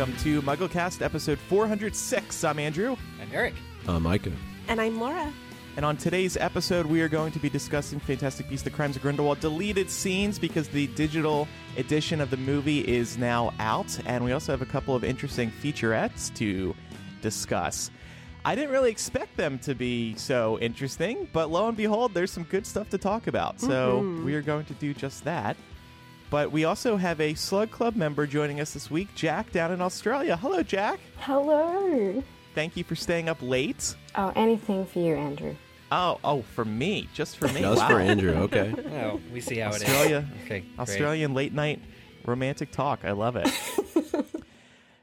welcome to MuggleCast episode 406. I'm Andrew. I'm Eric. I'm Micah. And I'm Laura. And on today's episode, we are going to be discussing Fantastic Beasts: The Crimes of Grindelwald deleted scenes because the digital edition of the movie is now out, and we also have a couple of interesting featurettes to discuss. I didn't really expect them to be so interesting, but lo and behold, there's some good stuff to talk about. So mm-hmm. we are going to do just that. But we also have a Slug Club member joining us this week, Jac, down in Australia. Hello, Jac. Hello. Thank you for staying up late. Oh, anything for you, Andrew. Oh, oh, for me, just for me. That was Wow. for Andrew. Okay. Oh, we see how it is. Australia, Okay, great. Australian late night romantic talk. I love it.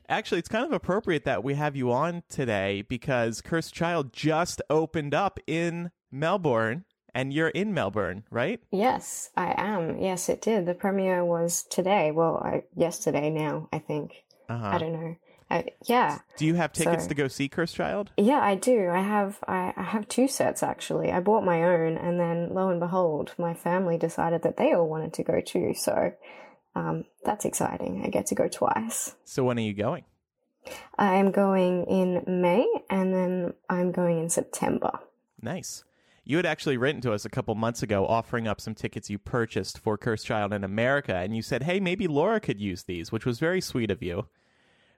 Actually, it's kind of appropriate that we have you on today because Cursed Child just opened up in Melbourne, and you're in Melbourne, right? Yes, I am. Yes, it did. The premiere was today. Well, I, yesterday now, I think. Uh-huh. I don't know. I, yeah. Do you have tickets So- to go see Cursed Child? Yeah, I do. I have I, I have two sets actually. I bought my own and then lo and behold, my family decided that they all wanted to go too. So um, that's exciting. I get to go twice. So when are you going? I'm going in May and then I'm going in September. Nice. You had actually written to us a couple months ago offering up some tickets you purchased for Cursed Child in America, and you said, hey, maybe Laura could use these, which was very sweet of you.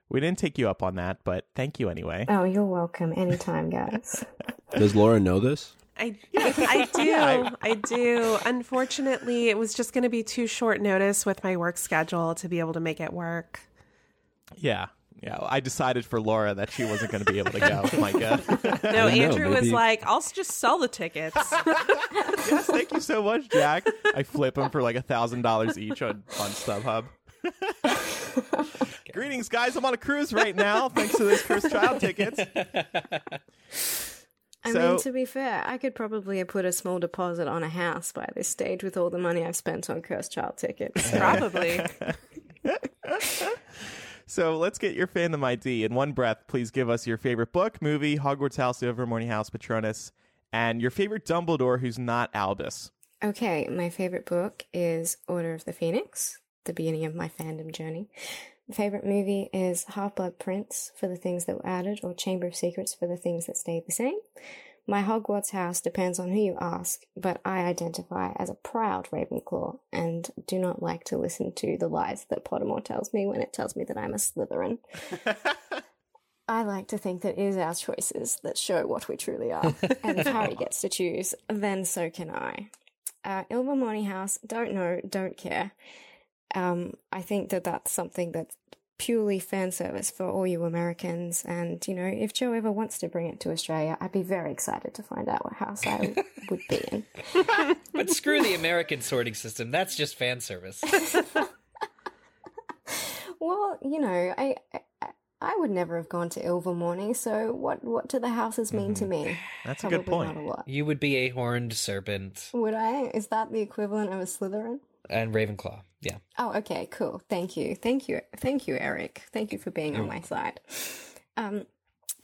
We didn't take you up on that, but thank you anyway. Oh, you're welcome anytime, guys. Does Laura know this? I, I do. Yeah, I do. Unfortunately, it was just going to be too short notice with my work schedule to be able to make it work. Yeah. Yeah. I decided for Laura that she wasn't going to be able to go, Micah. No, don't know, Andrew was like, I'll just sell the tickets. yes, thank you so much, Jac. I flip them for like a thousand dollars each on, on StubHub. Greetings, guys. I'm on a cruise right now, thanks to this Cursed Child tickets. I So- mean, to be fair, I could probably have put a small deposit on a house by this stage with all the money I've spent on Cursed Child tickets. Probably. So let's get your fandom ID in one breath. Please give us your favorite book, movie, Hogwarts House, The Ilvermorny House, Patronus, and your favorite Dumbledore who's not Albus. okay, my favorite book is Order of the Phoenix, the beginning of my fandom journey. My favorite movie is Half Blood Prince for the things that were added, or Chamber of Secrets for the things that stayed the same. My Hogwarts house depends on who you ask, but I identify as a proud Ravenclaw and do not like to listen to the lies that Pottermore tells me when it tells me that I'm a Slytherin. I like to think that it is our choices that show what we truly are. and if Harry gets to choose, then so can I. Uh, Ilvermorny House, don't know, don't care. Um, I think that that's something that's purely fan service for all you Americans. And, you know, if Joe ever wants to bring it to Australia, I'd be very excited to find out what house I would be in. But screw the American sorting system. That's just fan service. Well, you know, I. I I would never have gone to Ilvermorny, so what what do the houses mean to mm-hmm. me? That's a good point. Not a lot. You would be a horned serpent Would I? Is that the equivalent of a Slytherin? And Ravenclaw. Yeah. Oh, okay, cool. Thank you. Thank you. Thank you, Eric. Thank you for being on my side. Um,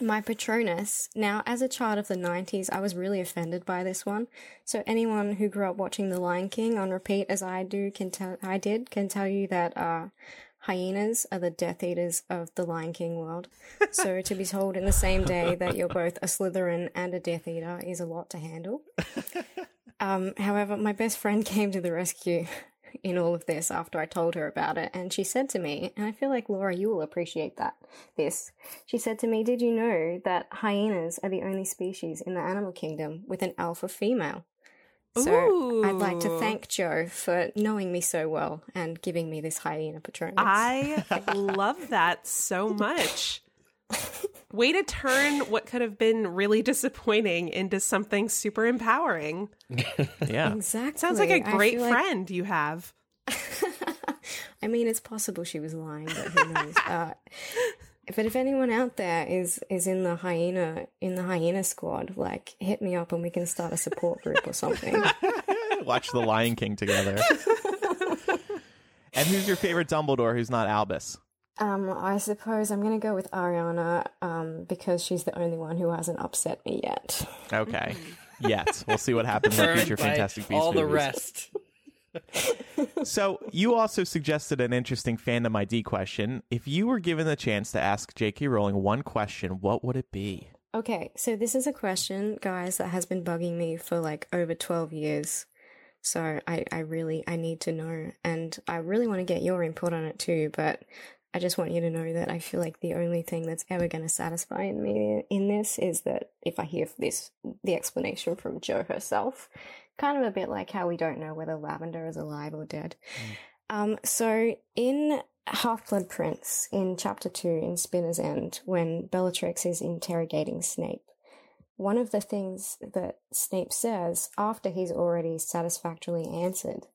my Patronus. Now, as a child of the 90s, I was really offended by this one. So anyone who grew up watching The Lion King on repeat as I do can tell I did can tell you that uh hyenas are the Death Eaters of the Lion King world. So to be told in the same day that you're both a Slytherin and a Death Eater is a lot to handle. Um, however, my best friend came to the rescue in all of this after I told her about it, and she said to me, and I feel like Laura, you will appreciate that. This, she said to me, "Did you know that hyenas are the only species in the animal kingdom with an alpha female?" So I'd like to thank Joe for knowing me so well and giving me this hyena patronus. I love that so much. Way to turn what could have been really disappointing into something super empowering. Yeah. exactly Sounds like a great feel like- friend you have. I mean, it's possible she was lying, but who knows? uh, but if anyone out there is is in the hyena in the hyena squad, like hit me up and we can start a support group or something. Watch The Lion King together. and who's your favorite Dumbledore who's not Albus? Um, I suppose I'm gonna go with Ariana um, because she's the only one who hasn't upset me yet. Okay. Yet. We'll see what happens in Burned future Fantastic Beasts all the movies. rest. so you also suggested an interesting fandom ID question. If you were given the chance to ask J.K. Rowling one question, what would it be? Okay, so this is a question, guys, that has been bugging me for like over 12 years. So I, I really, I need to know. And I really want to get your input on it too, but I just want you to know that I feel like the only thing that's ever going to satisfy me in this is that if I hear this, the explanation from Jo herself, kind of a bit like how we don't know whether Lavender is alive or dead. Um, so in Half Blood Prince, in chapter two, in Spinner's End, when Bellatrix is interrogating Snape, one of the things that Snape says after he's already satisfactorily answered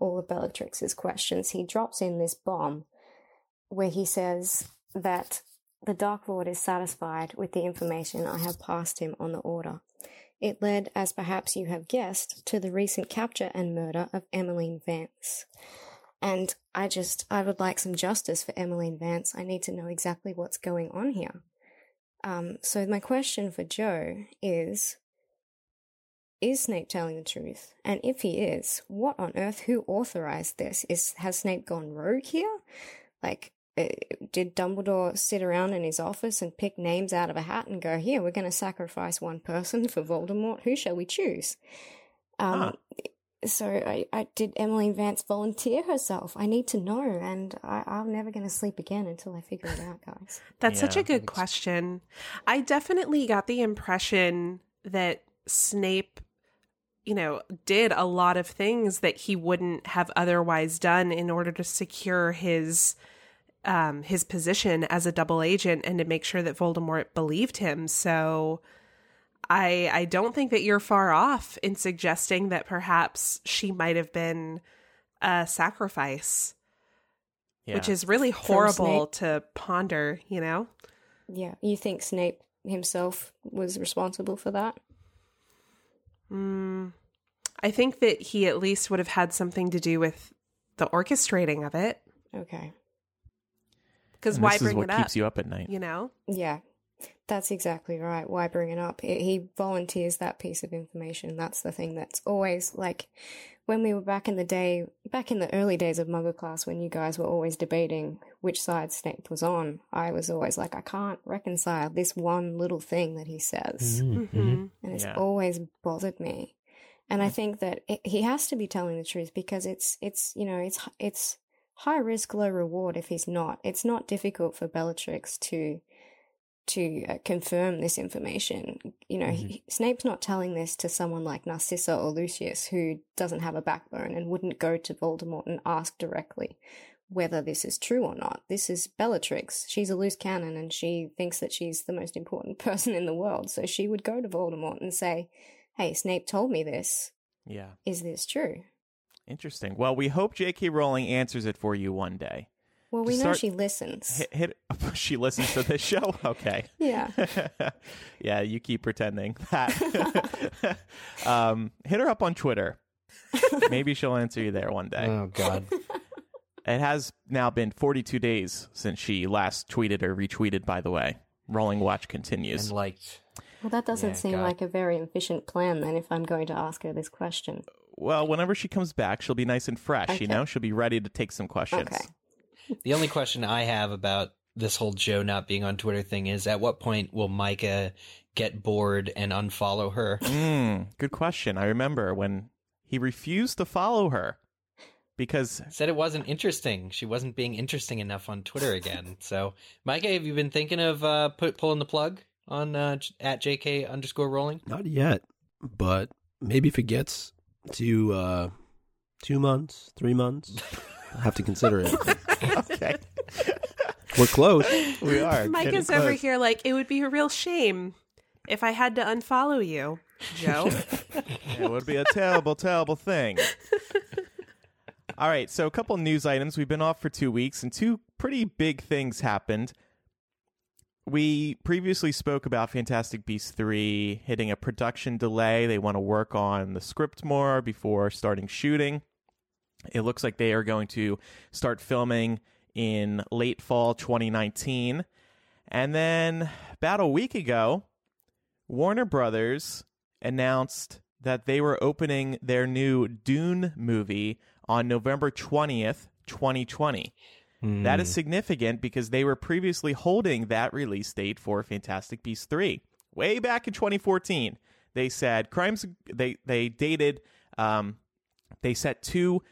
all of Bellatrix's questions, he drops in this bomb where he says that the Dark Lord is satisfied with the information I have passed him on the order. It led, as perhaps you have guessed, to the recent capture and murder of Emmeline Vance. And I just, I would like some justice for Emmeline Vance. I need to know exactly what's going on here. Um, so my question for Joe is, is Snape telling the truth? And if he is, what on earth, who authorized this? Is, has Snape gone rogue here? Like, uh, did Dumbledore sit around in his office and pick names out of a hat and go, here, we're going to sacrifice one person for Voldemort. Who shall we choose? Um, Huh. So, I, I did Emmeline Vance volunteer herself? I need to know, and I, I'm never going to sleep again until I figure it out, guys. That's such a good it's- question. I definitely got the impression that Snape, you know, did a lot of things that he wouldn't have otherwise done in order to secure his um his position as a double agent and to make sure that Voldemort believed him. So I I don't think that you're far off in suggesting that perhaps she might have been a sacrifice, Yeah. which is really horrible to ponder, you know? Yeah, you think Snape himself was responsible for that? Mm, I think that he at least would have had something to do with the orchestrating of it. Okay. Because And why this is bring what it up? keeps you up at night. You know? Yeah, that's exactly right. Why bring it up? He he volunteers that piece of information. That's the thing that's always like when we were back in the day, back in the early days of MuggleCast, when you guys were always debating which side Snape was on. I was always like, I can't reconcile this one little thing that he says, Mm-hmm. hmm and it's Yeah. always bothered me. And I think that it, he has to be telling the truth because it's it's you know it's it's high risk low reward if he's not. It's not difficult for Bellatrix to to uh, confirm this information. You know, he, Snape's not telling this to someone like Narcissa or Lucius who doesn't have a backbone and wouldn't go to Voldemort and ask directly whether this is true or not. This is Bellatrix. She's a loose cannon and she thinks that she's the most important person in the world. So she would go to Voldemort and say, Hey, Snape told me this. Yeah. Is this true? Interesting. Well, we hope J.K. Rowling answers it for you one day. Well, we Just know start- she listens. Hit, hit she listens to this show? Okay. Yeah. yeah, you keep pretending that. um, hit her up on Twitter. Maybe she'll answer you there one day. Oh God. It has now been 42 days since she last tweeted or retweeted, by the way. Rowling Watch continues. and liked. Well, that doesn't Yeah, seem God. like a very efficient plan then if I'm going to ask her this question. Well, whenever she comes back, she'll be nice and fresh, you know? She'll be ready to take some questions. Okay. The only question I have about this whole Joe not being on Twitter thing is at what point will Micah get bored and unfollow her? Mm, good question. I remember when he refused to follow her because Said it wasn't interesting. She wasn't being interesting enough on Twitter again. So, Micah, have you been thinking of uh, put pulling the plug on uh, at JK underscore rowling? Not yet, but maybe if it gets to uh, two months, three months, I'll have to consider it. okay, We're close. we are. Mike getting is over here like, it would be a real shame if I had to unfollow you, Joe. It would be a terrible, terrible thing. All right, so a couple news items. We've been off for two weeks, and two pretty big things happened. We previously spoke about Fantastic Beasts 3 hitting a production delay. They want to work on the script more before starting shooting. It looks like they are going to start filming in late fall 2019. And then about a week ago, Warner Brothers announced that they were opening their new Dune movie on November 20th, 2020. That is significant because they were previously holding that release date for Fantastic Beasts 3. Way back in 2014, they said crimes they they dated um they set two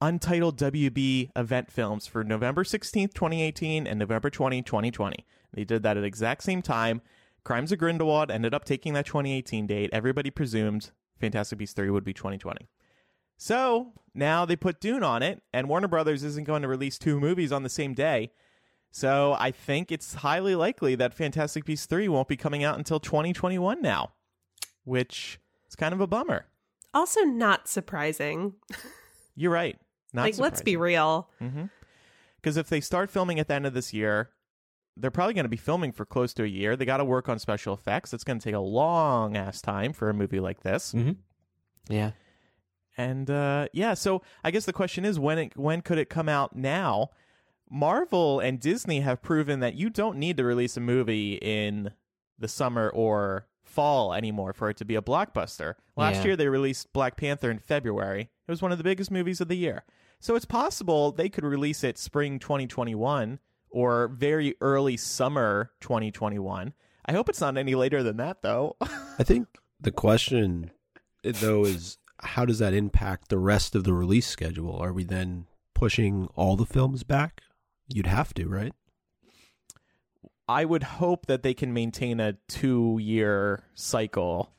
untitled WB event films for November 16th, 2018 and November 20, 2020. They did that at the exact same time. Crimes of Grindelwald ended up taking that 2018 date. Everybody presumed Fantastic Beasts 3 would be 2020. So now they put Dune on it, and Warner Brothers isn't going to release two movies on the same day. So I think it's highly likely that Fantastic Beasts 3 won't be coming out until 2021 now, which is kind of a bummer. Also, not surprising. You're right. Not like, let's be real. Because if they start filming at the end of this year, they're probably going to be filming for close to a year. They got to work on special effects. It's going to take a long ass time for a movie like this. Mm-hmm. Yeah. And uh, yeah, so I guess the question is when it, when could it come out now? Marvel and Disney have proven that you don't need to release a movie in the summer or fall anymore for it to be a blockbuster. Last Yeah. year they released Black Panther in February. It was one of the biggest movies of the year. So it's possible they could release it spring 2021 or very early summer 2021. I hope it's not any later than that though. I think the question, though, is how does that impact the rest of the release schedule? Are we then pushing all the films back? You'd have to, right? I would hope that they can maintain a two year cycle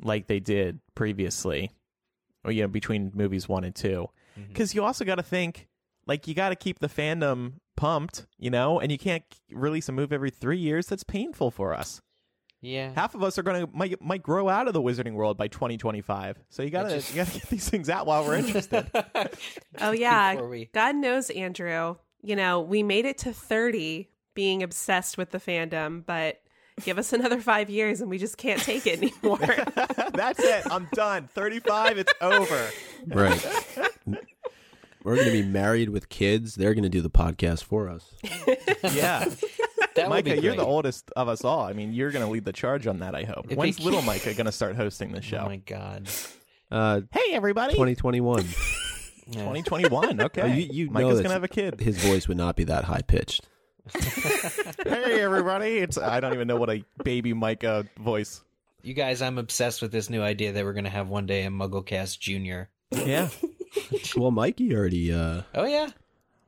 like they did previously, or, you know, between movies one and two. Mm-hmm. Because you also got to think, like, you got to keep the fandom pumped, you know, and you can't release a movie every three years. That's painful for us. Yeah. Half of us are going to might might grow out of the wizarding world by 2025. So you got to just- you got to get these things out while we're interested. Oh, yeah. We- God knows, Andrew. You know, we made it to 30 being obsessed with the fandom, but give us another five years and we just can't take it anymore. That's it. I'm done. 35. It's over. Right. We're going to be married with kids. They're going to do the podcast for us. Yeah. That would be Micah, you're the oldest of us all. I mean, you're going to lead the charge on that, I hope. It'd When's be little. Micah going to start hosting the show? Oh my god. Uh, hey, everybody. 2021. Yeah. 2021. Okay. Oh, you- you know Micah's that- going to have a kid. His voice would not be that high pitched. hey, everybody. It's I don't even know what a baby Micah voice. You guys, I'm obsessed with this new idea that we're going to have one day a Mugglecast Junior. Yeah. Well, Mikey already. Uh, Oh yeah,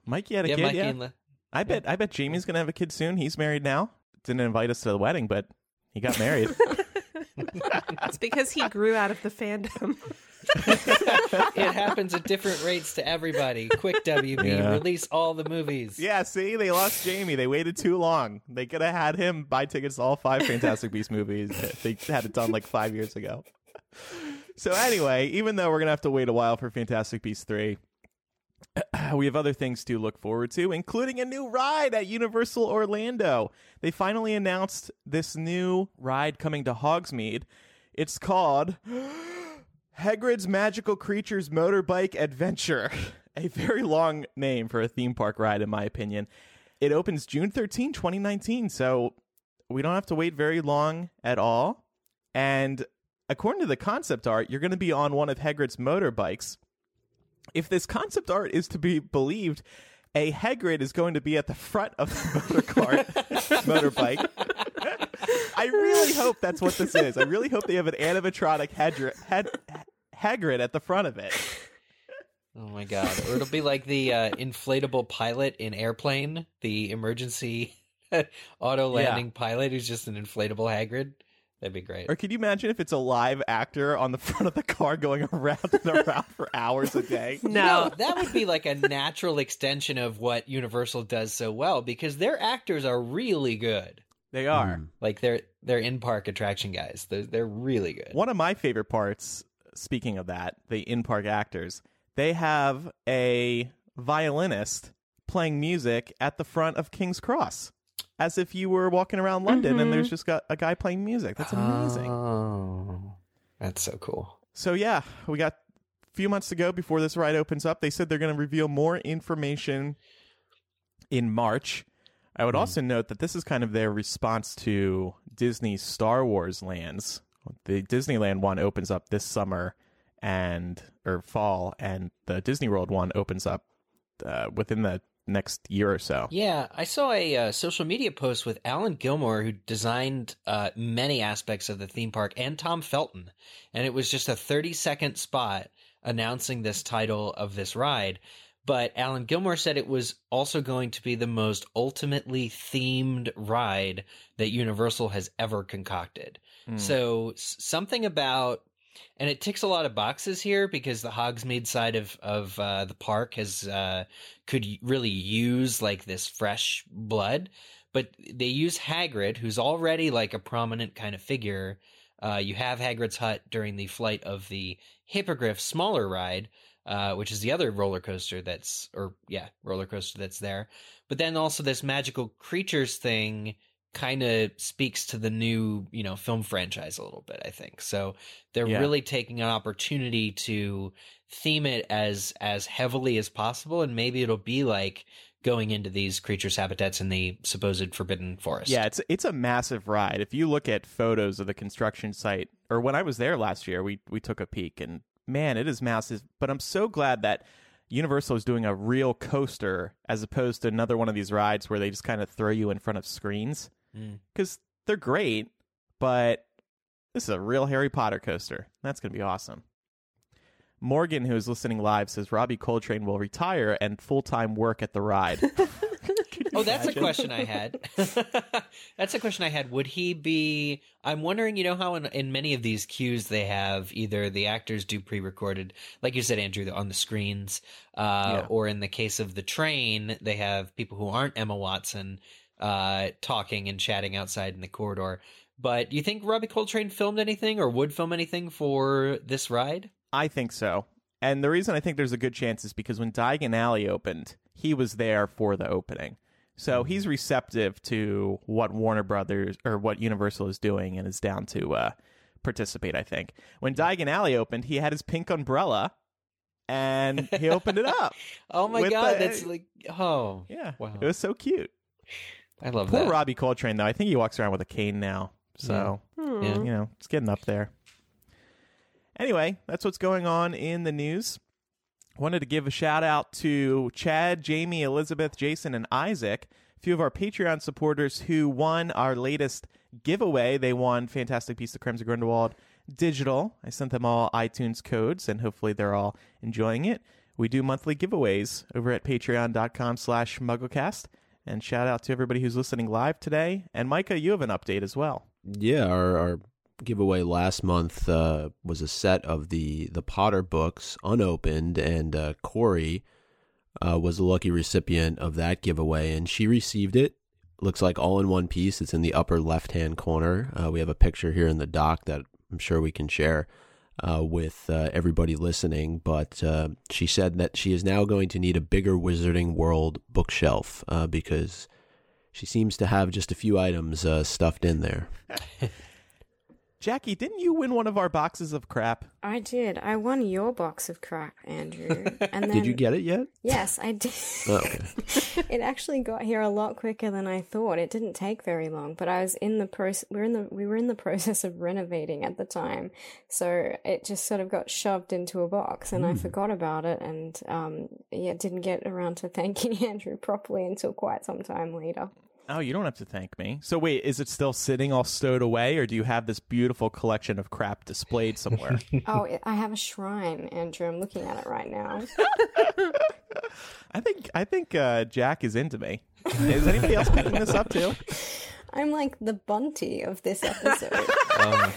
Mikey had a yeah, kid, Mikey yeah. and Le- I bet I bet Jamie's going to have a kid soon. He's married now. Didn't invite us to the wedding, but he got married. it's because he grew out of the fandom. it happens at different rates to everybody. Quick, WB, Yeah. release all the movies. yeah, see, they lost Jamie. They waited too long. They could have had him buy tickets to all five Fantastic Beast movies. They had it done like five years ago. So anyway, even though we're gonna have to wait a while for Fantastic Beasts three, we have other things to look forward to, including a new ride at Universal Orlando. They finally announced this new ride coming to Hogsmeade. It's called Hagrid's Magical Creatures Motorbike Adventure. A very long name for a theme park ride, in my opinion. It opens June 13, 2019, so we don't have to wait very long at all. And according to the concept art, you're going to be on one of Hagrid's motorbikes. If this concept art is to be believed, a Hagrid is going to be at the front of the motor cart, motorbike. I really hope that's what this is. I really hope they have an animatronic Hagrid, Had, Hagrid at the front of it. Oh my god. Or it'll be like the uh, inflatable pilot in Airplane, the emergency auto landing pilot who's just an inflatable Hagrid. That'd be great. Or could you imagine if it's a live actor on the front of the car going around and around for hours a day? No. that would be like a natural extension of what Universal does so well because their actors are really good. They are. Mm. Like they're they're in park attraction guys. They're they're really good. One of my favorite parts, speaking of that, the in park actors, they have a violinist playing music at the front of King's Cross. As if you were walking around London and there's just got a guy playing music. That's amazing. Oh, that's so cool. So yeah, we got a few months to go before this ride opens up. They said they're going to reveal more information in March. I would also note that this is kind of their response to Disney's Star Wars lands. The Disneyland one opens up this summer, and or fall, and the Disney World one opens up uh, within the next year or so. Yeah, I saw a uh, social media post with Alan Gilmore, who designed uh, many aspects of the theme park, and Tom Felton, and it was just a 30 second spot announcing this title of this ride. But Alan Gilmore said it was also going to be the most ultimately themed ride that Universal has ever concocted. Mm. So s- something about and it ticks a lot of boxes here because the Hogsmeade side of of uh, the park has uh, could really use like this fresh blood, but they use Hagrid, who's already like a prominent kind of figure. Uh, you have Hagrid's hut during the flight of the Hippogriff smaller ride, uh, which is the other roller coaster that's, or yeah, roller coaster that's there. But then also this magical creatures thing kind of speaks to the new, you know, film franchise a little bit, I think. So they're Yeah. really taking an opportunity to theme it as as heavily as possible and maybe it'll be like going into these creatures habitats in the supposed forbidden forest. Yeah, it's it's a massive ride. If you look at photos of the construction site, or when I was there last year, we we took a peek, and man, it is massive. But I'm so glad that Universal is doing a real coaster as opposed to another one of these rides where they just kind of throw you in front of screens. Because they're great, but this is a real Harry Potter coaster. That's going to be awesome. Morgan, who is listening live, says Robbie Coltrane will retire and full time work at the ride. Oh, that's a question I had. that's a question I had. Would he be? I'm wondering. You know how in, in many of these queues they have either the actors do pre-recorded, like you said, Andrew, on the screens, uh, Yeah. or in the case of the train, they have people who aren't Emma Watson uh, talking and chatting outside in the corridor. But do you think Robbie Coltrane filmed anything or would film anything for this ride? I think so. And the reason I think there's a good chance is because when Diagon Alley opened, he was there for the opening. So he's receptive to what Warner Brothers or what Universal is doing and is down to uh, participate, I think. When Diagon Alley opened, he had his pink umbrella and he opened it up. Oh my god, the- that's like oh Yeah. Wow. It was so cute. I love that. Poor that. Robbie Coltrane, though. I think he walks around with a cane now. So, Hmm. Yeah. you know, it's getting up there. Anyway, that's what's going on in the news. Wanted to give a shout out to Chad, Jamie, Elizabeth, Jason, and Isaac, a few of our Patreon supporters who won our latest giveaway. They won Fantastic Beasts of Crimes of Grindelwald digital. I sent them all iTunes codes, and hopefully they're all enjoying it. We do monthly giveaways over at patreon.com slash mugglecast. And shout out to everybody who's listening live today. And Micah, you have an update as well. Yeah, our, our giveaway last month uh, was a set of the the Potter books unopened, and uh, Corey uh, was the lucky recipient of that giveaway, and she received it. Looks like all in one piece. It's in the upper left hand corner. Uh, we have a picture here in the doc that I'm sure we can share uh, with uh, everybody listening. But uh, she said that she is now going to need a bigger Wizarding World bookshelf uh, because she seems to have just a few items uh, stuffed in there. Jackie, didn't you win one of our boxes of crap? I did. I won your box of crap, Andrew. And then Did you get it yet? Yes, I did. Oh, okay. it actually got here a lot quicker than I thought. It didn't take very long, but I was in the process. We were in the we were in the process of renovating at the time, so it just sort of got shoved into a box, and I forgot about it, and um, yeah, didn't get around to thanking Andrew properly until quite some time later. Oh, you don't have to thank me. So wait, is it still sitting all stowed away, or do you have this beautiful collection of crap displayed somewhere? oh, it, I have a shrine, Andrew. I'm looking at it right now. I think I think uh, Jac is into me. Is anybody else picking this up too? I'm like the Bunty of this episode. Um,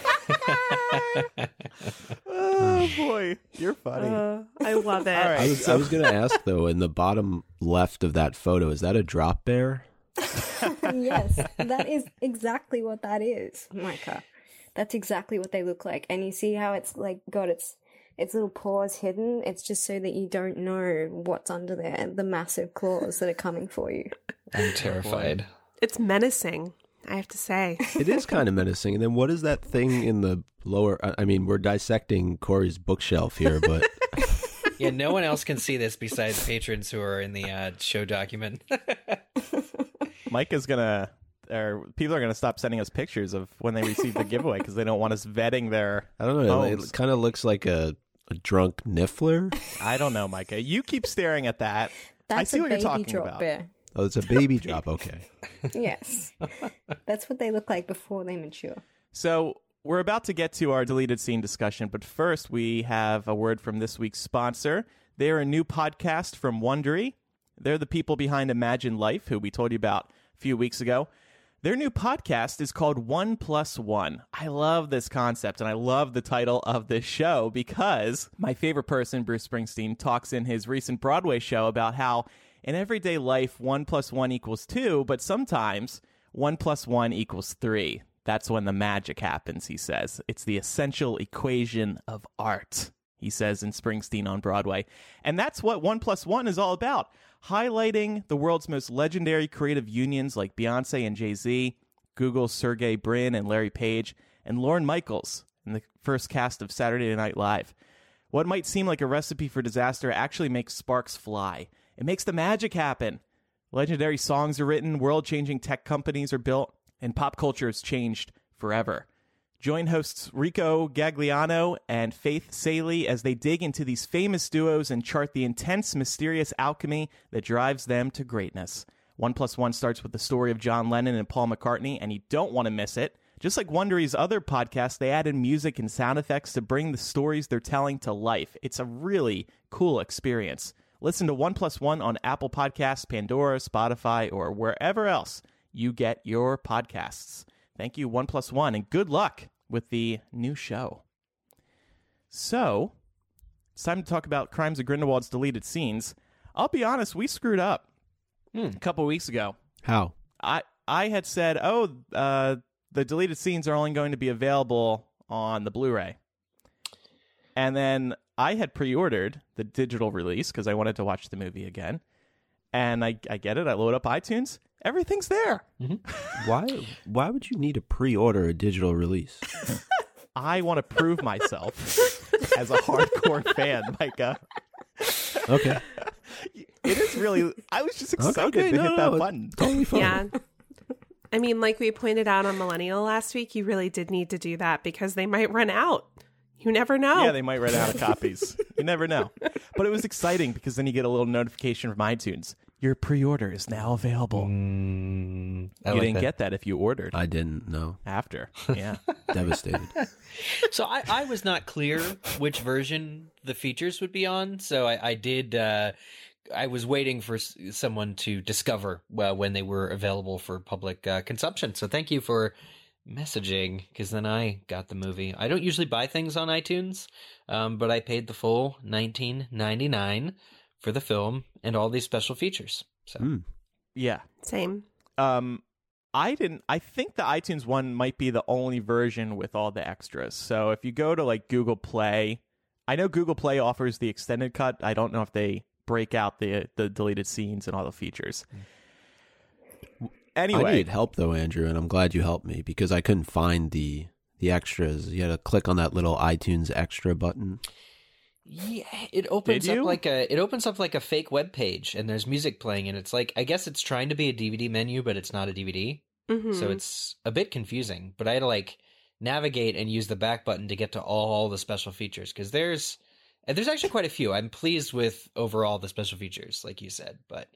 Oh boy, you're funny. Uh, I love it. All right. I was, I was going to ask though, in the bottom left of that photo, is that a drop bear? Yes, that is exactly what that is, Micah. That's exactly what they look like. And you see how it's like got its its little paws hidden? It's just so that you don't know what's under there, the massive claws that are coming for you. I'm terrified. It's menacing, I have to say. It is kind of menacing. And then what is that thing in the lower? I- I mean, we're dissecting Corey's bookshelf here, but Yeah, no one else can see this besides patrons who are in the uh, show document. Mike is gonna, or people are gonna stop sending us pictures of when they receive the giveaway because they don't want us vetting their. I don't know. Homes. It kind of looks like a A drunk niffler? I don't know, Micah. You keep staring at that. That's I see a what you're talking drop about. bear. Oh, it's a baby drop. Okay. Yes. That's what they look like before they mature. So we're about to get to our deleted scene discussion, but first we have a word from this week's sponsor. They're a new podcast from Wondery. They're the people behind Imagined Life, who we told you about a few weeks ago. Their new podcast is called One Plus One. I love this concept and I love the title of this show because my favorite person, Bruce Springsteen, talks in his recent Broadway show about how in everyday life, one plus one equals two, but sometimes one plus one equals three. That's when the magic happens, he says. It's the essential equation of art, he says in Springsteen on Broadway. And that's what one plus one is all about highlighting the world's most legendary creative unions like Beyonce and Jay Z, Google's Sergey Brin and Larry Page, and Lorne Michaels in the first cast of Saturday Night Live. What might seem like a recipe for disaster actually makes sparks fly. It makes the magic happen. Legendary songs are written, world changing tech companies are built, and pop culture has changed forever. Join hosts Rico Gagliano and Faith Salie as they dig into these famous duos and chart the intense, mysterious alchemy that drives them to greatness. One plus one starts with the story of John Lennon and Paul McCartney, and you don't want to miss it. Just like Wondery's other podcasts, they add in music and sound effects to bring the stories they're telling to life. It's a really cool experience. Listen to One Plus One on Apple Podcasts, Pandora, Spotify, or wherever else you get your podcasts. Thank you, One Plus One, and good luck with the new show. So, it's time to talk about Crimes of Grindelwald's deleted scenes. I'll be honest, we screwed up Hmm. a couple weeks ago. How? I I had said, oh, uh, the deleted scenes are only going to be available on the Blu-ray, and then I had pre-ordered the digital release because I wanted to watch the movie again. And I, I get it. I load up iTunes. Everything's there. Mm-hmm. Why? Why would you need to pre-order a digital release? I want to prove myself as a hardcore fan, Micah. Okay. It is really. I was just excited okay, to no, hit that no, button. Totally fine. Yeah. I mean, like we pointed out on Millennial last week, you really did need to do that because they might run out. You never know. Yeah, they might run out of copies. you never know. But it was exciting because then you get a little notification from iTunes. Your pre-order is now available. Mm, I you like didn't that. get that if you ordered I didn't know. after. Yeah. Devastated. So I, I was not clear which version the features would be on. So I, I did. Uh, I was waiting for s- someone to discover uh, when they were available for public uh, consumption. So thank you for messaging because then I got the movie. I don't usually buy things on iTunes, um, but I paid the full nineteen ninety nine for the film and all these special features. So Hmm. yeah. Same. Um I didn't I think the iTunes one might be the only version with all the extras. So if you go to like Google Play, I know Google Play offers the extended cut. I don't know if they break out the the deleted scenes and all the features. I Anyway, needed help though, Andrew, and I'm glad you helped me because I couldn't find the the extras. You had to click on that little iTunes extra button. Yeah, it opens up like a it opens up like a fake web page and there's music playing and it's like I guess it's trying to be a DVD menu but it's not a DVD. Mhm. So it's a bit confusing, but I had to like navigate and use the back button to get to all the special features cuz there's and there's actually quite a few. I'm pleased with overall the special features like you said, but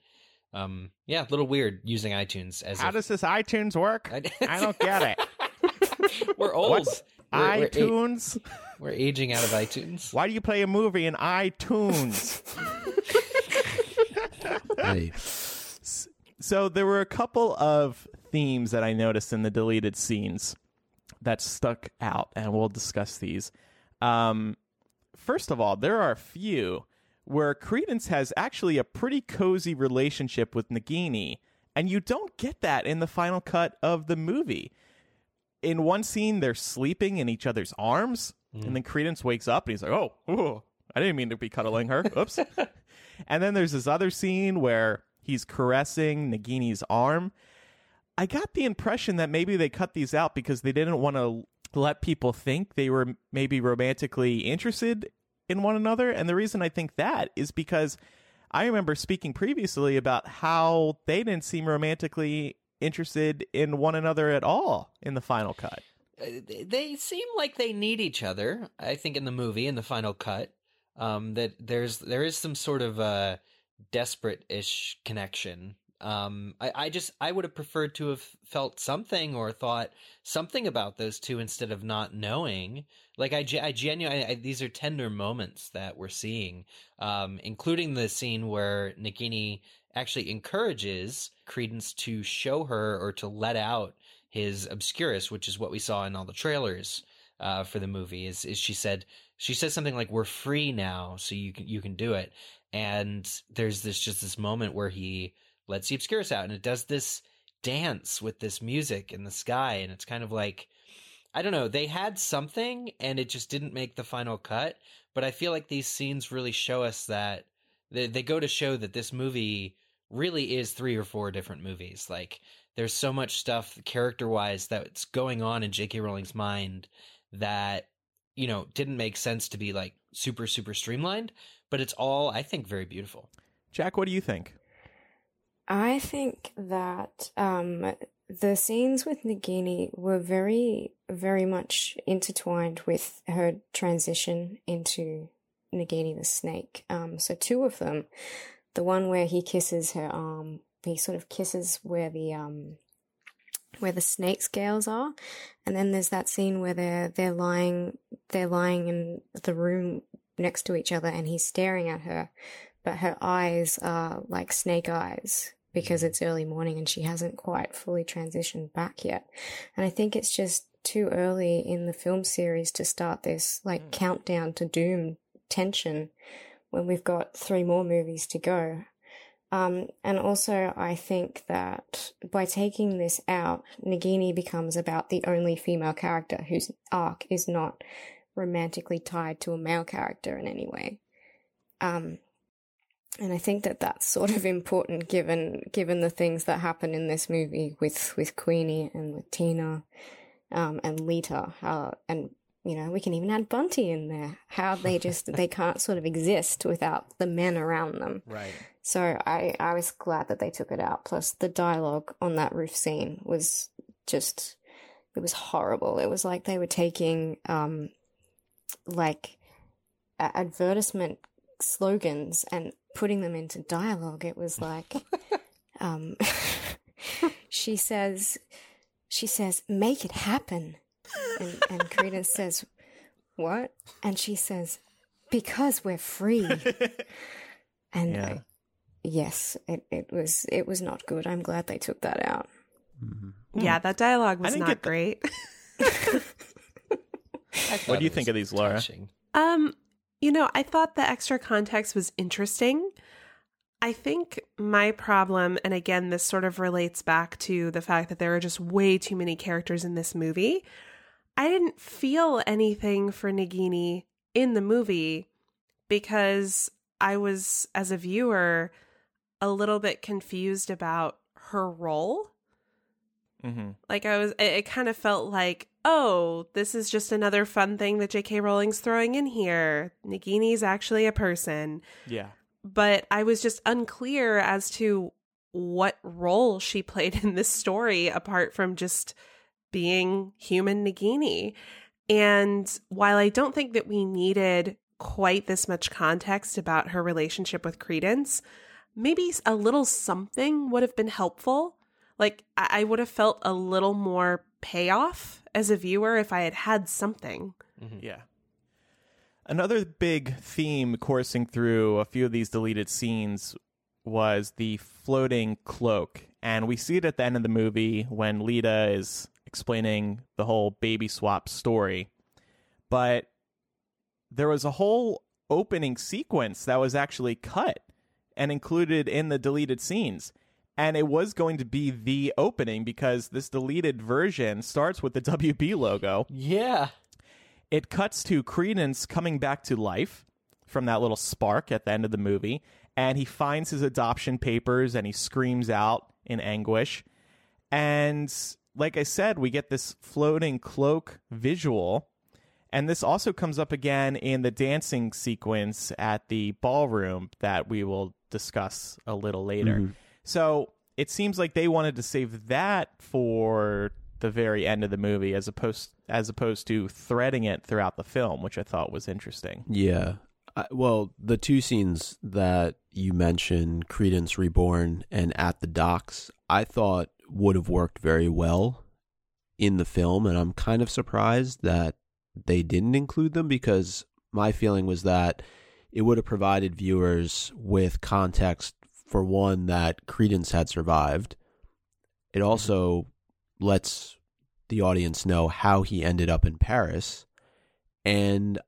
um yeah, a little weird using iTunes as how if- does this iTunes work? I, I don't get it. we're old. What's We're- we're a- iTunes? We're aging out of iTunes. Why do you play a movie in iTunes? Hey, So there were a couple of themes that I noticed in the deleted scenes that stuck out, and we'll discuss these. Um, first of all, there are a few where Credence has actually a pretty cozy relationship with Nagini, and you don't get that in the final cut of the movie. In one scene, they're sleeping in each other's arms, and then Credence wakes up and he's like, "Oh, ooh, I didn't mean to be cuddling her. Oops." and then there's this other scene where he's caressing Nagini's arm. I got the impression that maybe they cut these out because they didn't want to let people think they were maybe romantically interested in one another. And the reason I think that is because I remember speaking previously about how they didn't seem romantically interested in one another at all in the final cut. Uh, they- seem like they need each other. I think in the movie, in the final cut, Um, that there's there is some sort of a desperate ish connection. Um, I, I just I would have preferred to have felt something or thought something about those two instead of not knowing. Like I, I genuinely I, these are tender moments that we're seeing, um, including the scene where Nagini actually encourages Credence to show her or to let out his Obscurus, which is what we saw in all the trailers uh, for the movie. Is is she said she says something like "We're free now, so you can you can do it." And there's this just this moment where he lets the Obscurus out, and it does this dance with this music in the sky, and it's kind of like I don't know. They had something, and it just didn't make the final cut. But I feel like these scenes really show us that they, they go to show that this movie really is three or four different movies. Like there's so much stuff character wise that's going on in J.K. Rowling's mind that you know didn't make sense to be like super super streamlined, but it's all I think very beautiful. Jac, what do you think? I think that um, the scenes with Nagini were very, very much intertwined with her transition into Nagini the snake. Um, so two of them, the one where he kisses her arm, he sort of kisses where the um, where the snake scales are, and then there's that scene where they're they're lying they're lying in the room next to each other, and he's staring at her, but her eyes are like snake eyes because it's early morning and she hasn't quite fully transitioned back yet. And I think it's just too early in the film series to start this like mm. countdown to doom tension when we've got three more movies to go. Um, and also, I think that by taking this out, Nagini becomes about the only female character whose arc is not romantically tied to a male character in any way. Um, and I think that that's sort of important given given the things that happen in this movie with with Queenie and with Tina um, and Leta. How and you know we can even add Bunty in there. How they just they can't sort of exist without the men around them. Right. So I I was glad that they took it out. Plus the dialogue on that roof scene was just it was horrible. It was like they were taking um like advertisement slogans and putting them into dialogue. It was like, um, she says, she says, make it happen. And, and Credence says, what? And she says, because we're free. And yeah. I, yes, it, it was, it was not good. I'm glad they took that out. Mm-hmm. Yeah, that dialogue was not great. what do you think of these, Laura? Touching. Um, you know, I thought the extra context was interesting. I think my problem, and again, this sort of relates back to the fact that there are just way too many characters in this movie. I didn't feel anything for Nagini in the movie because I was, as a viewer, a little bit confused about her role. Mm-hmm. Like, I was, it, it kind of felt like, oh, this is just another fun thing that J.K. Rowling's throwing in here. Nagini's actually a person. Yeah. But I was just unclear as to what role she played in this story apart from just being human Nagini. And while I don't think that we needed quite this much context about her relationship with Credence, maybe a little something would have been helpful. Like, I would have felt a little more payoff as a viewer if I had had something. Mm-hmm. Yeah. Another big theme coursing through a few of these deleted scenes was the floating cloak. And we see it at the end of the movie when Leta is explaining the whole baby swap story. But there was a whole opening sequence that was actually cut and included in the deleted scenes and it was going to be the opening because this deleted version starts with the WB logo. Yeah. It cuts to Credence coming back to life from that little spark at the end of the movie, and he finds his adoption papers and he screams out in anguish. And like I said, we get this floating cloak visual. And this also comes up again in the dancing sequence at the ballroom that we will discuss a little later. Mm-hmm. So it seems like they wanted to save that for the very end of the movie as opposed as opposed to threading it throughout the film, which I thought was interesting. Yeah. I, well, the two scenes that you mentioned, Credence Reborn and At the Docks, I thought would have worked very well in the film, and I'm kind of surprised that they didn't include them because my feeling was that it would have provided viewers with context for one that Credence had survived. It mm-hmm. also lets the audience know how he ended up in Paris and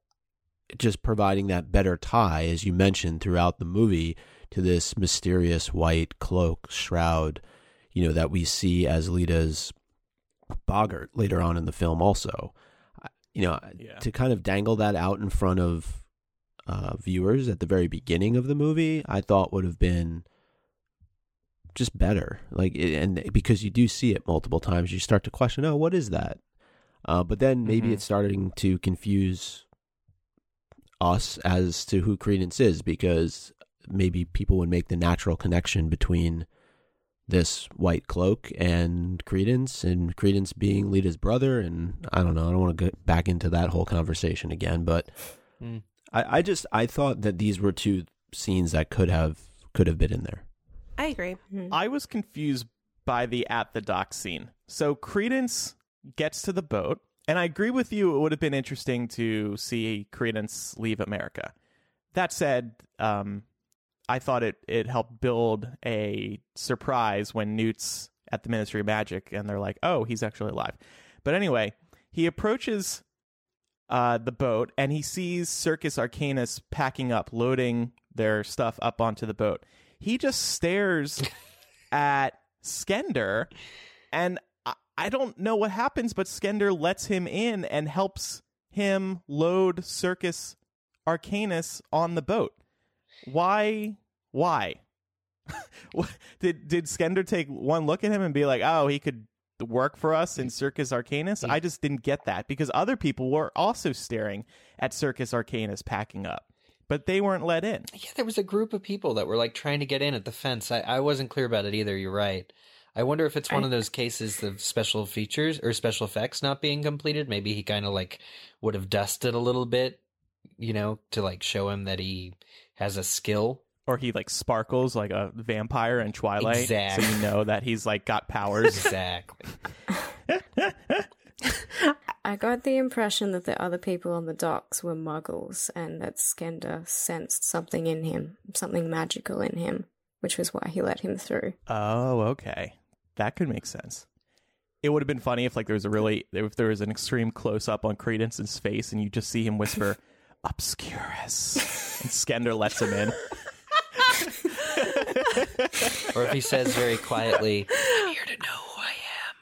just providing that better tie as you mentioned throughout the movie to this mysterious white cloak shroud you know that we see as Leta's boggart later on in the film also you know Yeah. to kind of dangle that out in front of uh, viewers at the very beginning of the movie I thought would have been just better like and because you do see it multiple times you start to question oh what is that uh, but then maybe Mhm. it's starting to confuse us as to who Credence is because maybe people would make the natural connection between this white cloak and Credence and Credence being Leta's brother and I don't know I don't want to get back into that whole conversation again but Hmm. I, I just I thought that these were two scenes that could have could have been in there I agree. Hmm. I was confused by the at the dock scene. So Credence gets to the boat, and I agree with you. It would have been interesting to see Credence leave America. That said, um, I thought it it helped build a surprise when Newt's at the Ministry of Magic, and they're like, "Oh, he's actually alive." But anyway, he approaches uh, the boat, and he sees Circus Arcanus packing up, loading their stuff up onto the boat. He just stares at Skender, and I, I don't know what happens, but Skender lets him in and helps him load Circus Arcanus on the boat. Why? Why? Did did Skender take one look at him and be like, "Oh, he could work for us in Circus Arcanus"? I just didn't get that because other people were also staring at Circus Arcanus packing up, but they weren't let in. Yeah, there was a group of people that were like trying to get in at the fence. I, I wasn't clear about it either. You're right. I wonder if it's one of those cases of special features or special effects not being completed. Maybe he kind of like would have dusted a little bit, you know, to like show him that he has a skill. Or he like sparkles like a vampire in Twilight, Exactly. so you know that he's like got powers. Exactly. I got the impression that the other people on the docks were muggles and that Skender sensed something in him, something magical in him, which was why he let him through. oh, okay, that could make sense. It would have been funny if like there was a really if there was an extreme close up on Credence's face and you just see him whisper "Obscurus," and Skender lets him in. Or if he says very quietly, "I'm here to know who I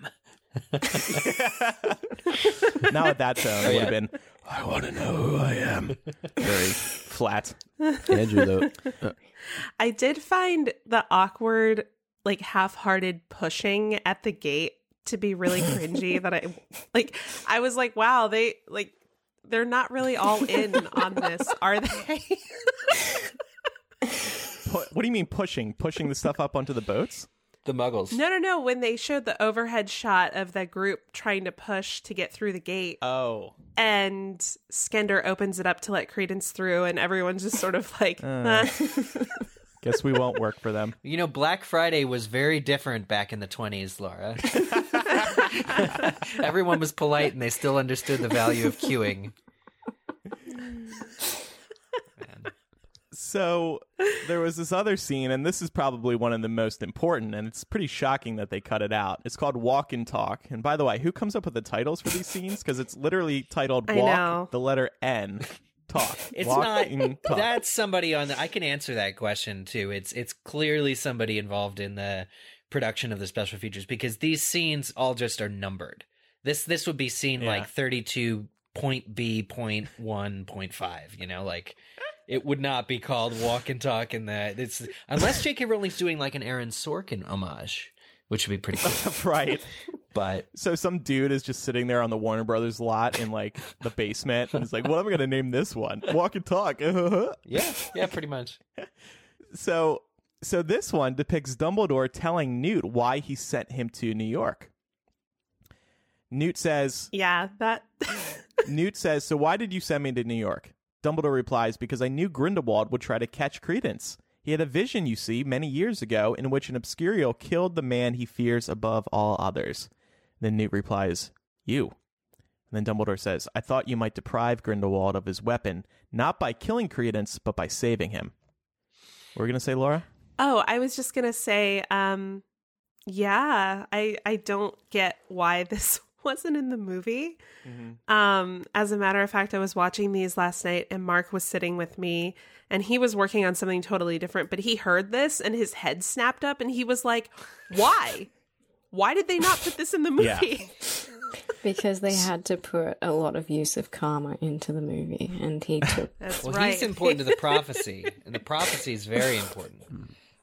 am." now at that tone, it Oh, would have been "I want to know who I am." Very flat. Andrew though uh, I did find the awkward, like half-hearted pushing at the gate to be really cringy. that I like. I was like, wow, they like they're not really all in on this, are they? Pu- what do you mean pushing? Pushing the stuff up onto the boats? The Muggles. no, no, no. When they showed the overhead shot of the group trying to push to get through the gate, Oh, and Skender opens it up to let Credence through, and everyone's just sort of like, Uh. "Huh." guess we won't work for them. You know, Black Friday was very different back in the 20s, Laura. Everyone was polite and they still understood the value of queuing. So there was this other scene, and this is probably one of the most important, and it's pretty shocking that they cut it out. It's called Walk and Talk. And by the way, who comes up with the titles for these scenes? Because it's literally titled I Walk, know. the letter N, Talk. It's Walk not and talk. that's somebody on the I can answer that question too. It's it's clearly somebody involved in the production of the special features because these scenes all just are numbered. This this would be scene Yeah. like 32 point B point 1 point 5, you know, like it would not be called walk and talk in that. It's unless J.K. Rowling's doing like an Aaron Sorkin homage, which would be pretty cool. right. But So some dude is just sitting there on the Warner Brothers lot in like the basement, and he's like, "What am I going to name this one? Walk and Talk." yeah, yeah, pretty much. so so this one depicts Dumbledore telling Newt why he sent him to New York. Newt says, yeah, that. Newt says, "So why did you send me to New York?" Dumbledore replies, Because I knew Grindelwald would try to catch Credence. He had a vision, you see, many years ago, in which an Obscurial killed the man he fears above all others. Then Newt replies, You. And then Dumbledore says, I thought you might deprive Grindelwald of his weapon, not by killing Credence, but by saving him. Were going to say, Laura? Oh, I was just gonna say, um, yeah, I I don't get why this wasn't in the movie. Um, as a matter of fact, I was watching these last night, and Mark was sitting with me, and he was working on something totally different. But he heard this, and his head snapped up, and he was like, "Why? Why did they not put this in the Yeah. movie?" Because they had to put a lot of Yusuf Kama into the movie, and he took. That's Well, right. he's important to the prophecy, and the prophecy is very important.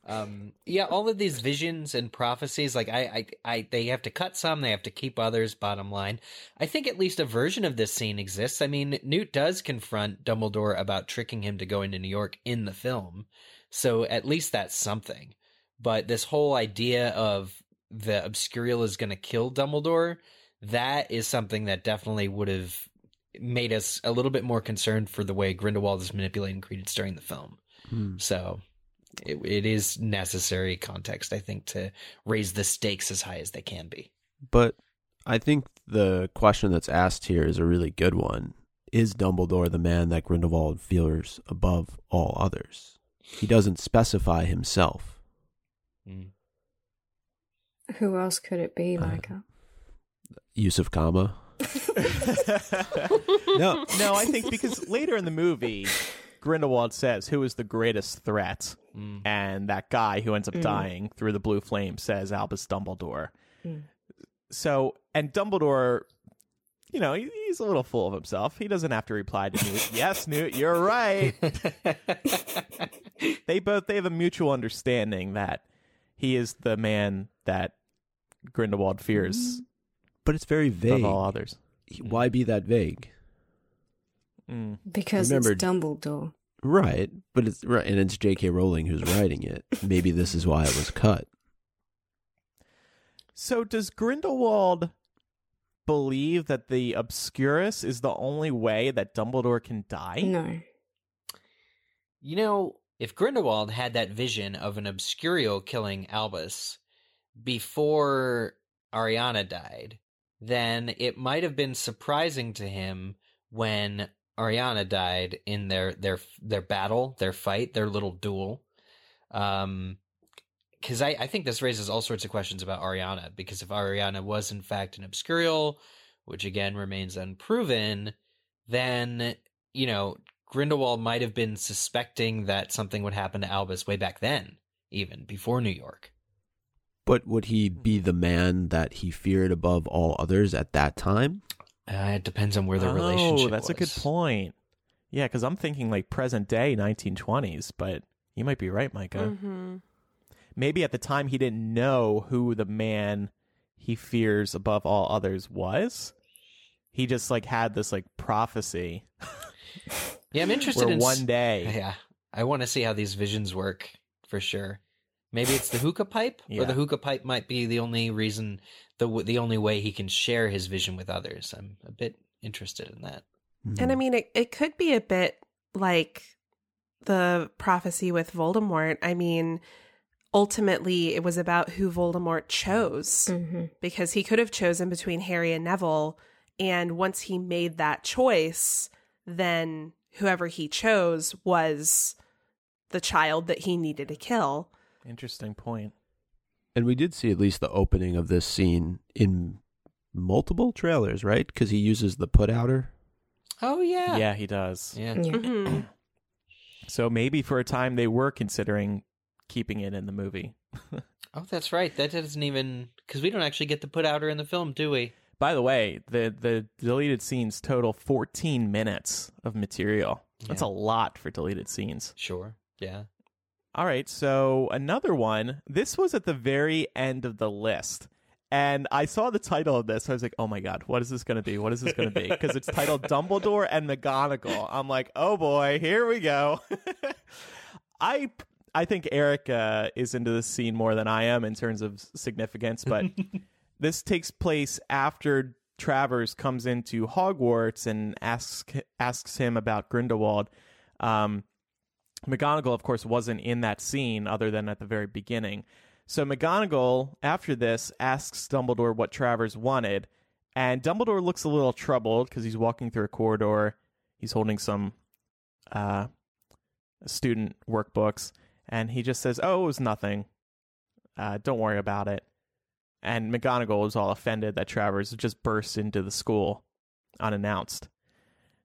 Um, yeah, all of these visions and prophecies, like I, I, I, they have to cut some, they have to keep others. Bottom line, I think at least a version of this scene exists. I mean, Newt does confront Dumbledore about tricking him to go into New York in the film, so at least that's something. But this whole idea of the Obscurial is going to kill Dumbledore, that is something that definitely would have made us a little bit more concerned for the way Grindelwald is manipulating Credence during the film. Hmm. So it, it is necessary context, I think, to raise the stakes as high as they can be. But I think the question that's asked here is a really good one. Is Dumbledore the man that Grindelwald fears above all others? He doesn't specify himself. Who else could it be, Uh, Micah? Yusuf Kama. no, no, I think because later in the movie, Grindelwald says, "Who is the greatest threat?" Mm. And that guy who ends up Mm. dying through the blue flame says, "Albus Dumbledore." Mm. So, and Dumbledore, you know, he- he's a little full of himself. He doesn't have to reply to Newt. yes, Newt, you're right. they both they have a mutual understanding that he is the man that Grindelwald fears But it's very vague. above all others. Why be that vague? Mm. Because remember- it's Dumbledore. Right, but it's right, and it's J.K. Rowling who's writing it. Maybe this is why it was cut. So does Grindelwald believe that the Obscurus is the only way that Dumbledore can die? No. You know, if Grindelwald had that vision of an Obscurio killing Albus before Ariana died, then it might have been surprising to him when Ariana died in their their their battle, their fight, their little duel. Um because I, I think this raises all sorts of questions about Ariana. Because if Ariana was in fact an Obscurial, which again remains unproven, then you know Grindelwald might have been suspecting that something would happen to Albus way back then, even before New York. But would he be the man that he feared above all others at that time? Uh, it depends on where their oh, relationship. that's a good point. Yeah, because I'm thinking like present day 1920s, but you might be right, Micah. hmm Maybe at the time he didn't know who the man he fears above all others was. He just like had this like prophecy Yeah, I'm interested where in one day. Yeah, I want to see how these visions work for sure. Maybe it's the hookah pipe, or the hookah pipe might be the only reason, the the only way he can share his vision with others. I'm a bit interested in that. And I mean, it, it could be a bit like the prophecy with Voldemort. I mean, ultimately, it was about who Voldemort chose hmm because he could have chosen between Harry and Neville. And once he made that choice, then whoever he chose was the child that he needed to kill. Interesting point. And we did see at least the opening of this scene in multiple trailers, right? Because he uses the put outer. Oh yeah, Yeah, he does. yeah. Yeah. Mhm. So maybe for a time they were considering keeping it in the movie. Oh, that's right. That doesn't even because we don't actually get the put outer in the film, do we? By the way, the the deleted scenes total 14 minutes of material. That's a lot for deleted scenes. Sure. Yeah. All right, so another one. This was at the very end of the list. And I saw the title of this. I was like, "Oh my god, what is this going to be? What is this going to be?" Because it's titled Dumbledore and McGonagall. I'm like, "Oh boy, here we go." I I think Eric uh, is into this scene more than I am in terms of significance, but this takes place after Travers comes into Hogwarts and asks asks him about Grindelwald, um, McGonagall, of course, wasn't in that scene other than at the very beginning. So McGonagall, after this, asks Dumbledore what Travers wanted, and Dumbledore looks a little troubled because he's walking through a corridor. He's holding some uh, student workbooks, and he just says, "Oh, it was nothing. Uh, don't worry about it." And McGonagall is all offended that Travers just burst into the school unannounced.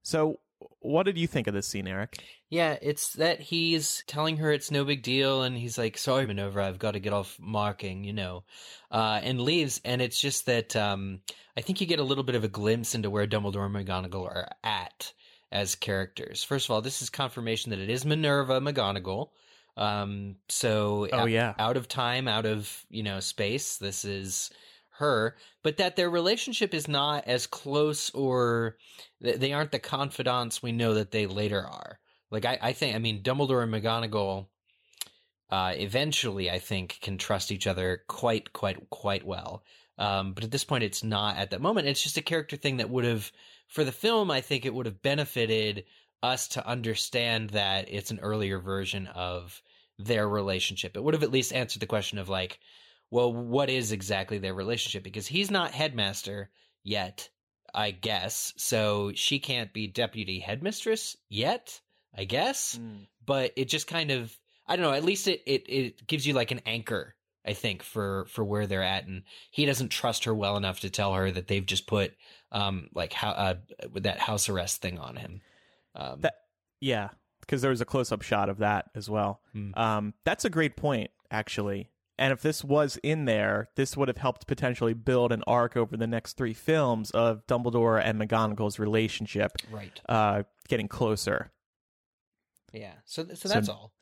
So, what did you think of this scene, Eric? Yeah, it's that he's telling her it's no big deal, and he's like, "Sorry, Minerva, I've got to get off marking," you know, uh, and leaves. And it's just that um, I think you get a little bit of a glimpse into where Dumbledore and McGonagall are at as characters. First of all, this is confirmation that it is Minerva McGonagall. Um, so Oh, out, yeah. out of time, out of you know space. This is her, but that their relationship is not as close, or th- they aren't the confidants we know that they later are. Like I, I think, I mean, Dumbledore and McGonagall, uh, eventually, I think, can trust each other quite, quite, quite well. Um, but at this point, it's not at that moment. It's just a character thing that would have, for the film, I think it would have benefited us to understand that it's an earlier version of their relationship. It would have at least answered the question of like, well, what is exactly their relationship? Because he's not headmaster yet, I guess. So she can't be deputy headmistress yet, I guess. But it just kind of, I don't know. At least it it it gives you like an anchor. I think for for where they're at, and he doesn't trust her well enough to tell her that they've just put um like how uh, with that house arrest thing on him. Um, That- Yeah, because there was a close up shot of that as well. Hmm. Um, that's a great point, actually. And if this was in there, this would have helped potentially build an arc over the next three films of Dumbledore and McGonagall's relationship right. uh, getting closer. Yeah. So th- so So- that's all.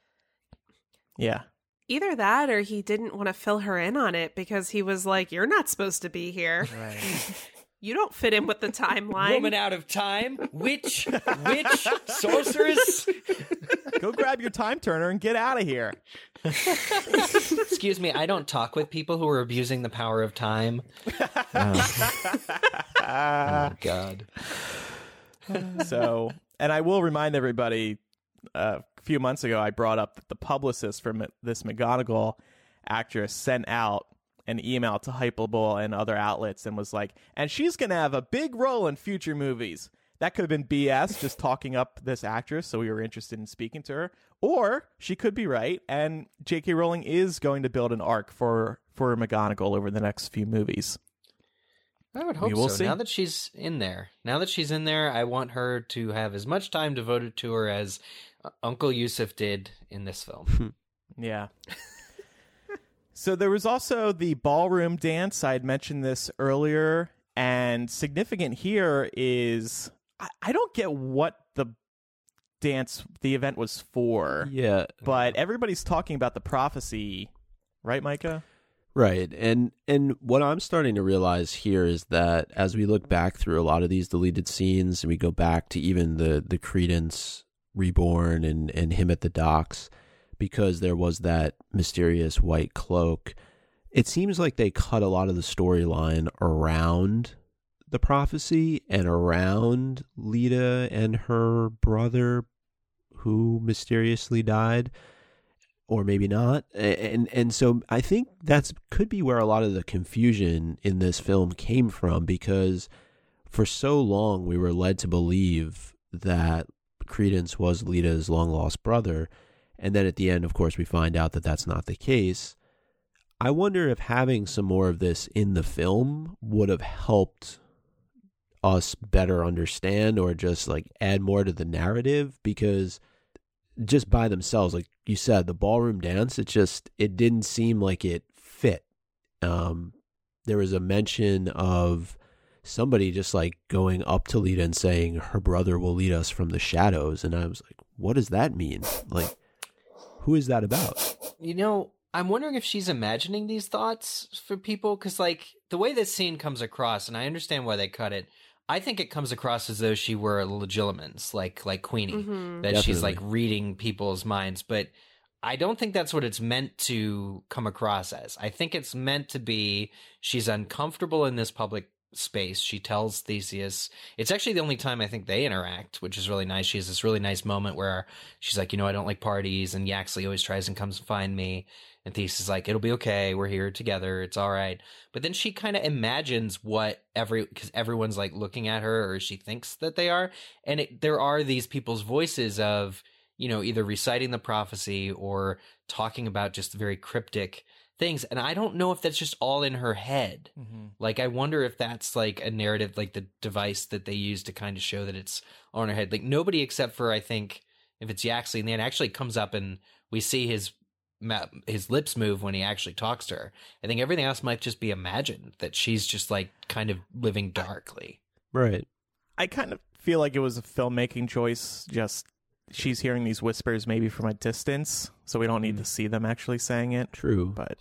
Yeah. Either that or he didn't want to fill her in on it because he was like, You're not supposed to be here. Right. You don't fit in with the timeline. Woman out of time, witch, witch, sorceress. Go grab your time turner and get out of here. Excuse me, I don't talk with people who are abusing the power of time. Oh, God. so, and I will remind everybody uh, a few months ago, I brought up that the publicist for M- this McGonagall actress sent out an email to Hypable and other outlets and was like, and she's going to have a big role in future movies. That could have been BS, just talking up this actress, so we were interested in speaking to her. Or she could be right, and J.K. Rowling is going to build an arc for for McGonagall over the next few movies. I would hope We will so. see. Now that she's in there, now that she's in there, I want her to have as much time devoted to her as Uncle Yusuf did in this film. Yeah. So there was also the ballroom dance. I had mentioned this earlier, and significant here is I, I don't get what the dance, the event was for, Yeah, but everybody's talking about the prophecy, right, Micah? Right. And and what I'm starting to realize here is that as we look back through a lot of these deleted scenes and we go back to even the the Credence reborn and and him at the docks because there was that mysterious white cloak, it seems like they cut a lot of the storyline around the prophecy and around Leta and her brother who mysteriously died or maybe not. And and so i think that's could be where a lot of the confusion in this film came from because for so long we were led to believe that credence was Leta's long lost brother and then at the end of course we find out that that's not the case. I wonder if having some more of this in the film would have helped us better understand or just like add more to the narrative because just by themselves like you said the ballroom dance it just it didn't seem like it fit. Um there was a mention of somebody just like going up to Leta and saying her brother will lead us from the shadows. And I was like what does that mean? Like who is that about You know, I'm wondering if she's imagining these thoughts for people because, like, the way this scene comes across, and I understand why they cut it. I think it comes across as though she were a Legilimens, like like Queenie, Mhm. that she's like reading people's minds. But I don't think that's what it's meant to come across as. I think it's meant to be she's uncomfortable in this public space. She tells Theseus, it's actually the only time I think they interact, which is really nice. She has this really nice moment where she's like, you know, I don't like parties, and Yaxley always tries and comes to find me. And Theseus is like, it'll be okay. We're here together. It's all right. But then she kind of imagines what every, because everyone's like looking at her or she thinks that they are. And it, there are these people's voices of, you know, either reciting the prophecy or talking about just very cryptic things. And I don't know if that's just all in her head. Mhm. Like, I wonder if that's like a narrative, like the device that they use to kind of show that it's on her head. Like, nobody except for, I think, if it's Yaxley, and then actually comes up and we see his his lips move when he actually talks to her. I think everything else might just be imagined that she's just like kind of living darkly. Right. I kind of feel like it was a filmmaking choice. Just she's hearing these whispers maybe from a distance, so we don't need to mm. see them actually saying it. True. But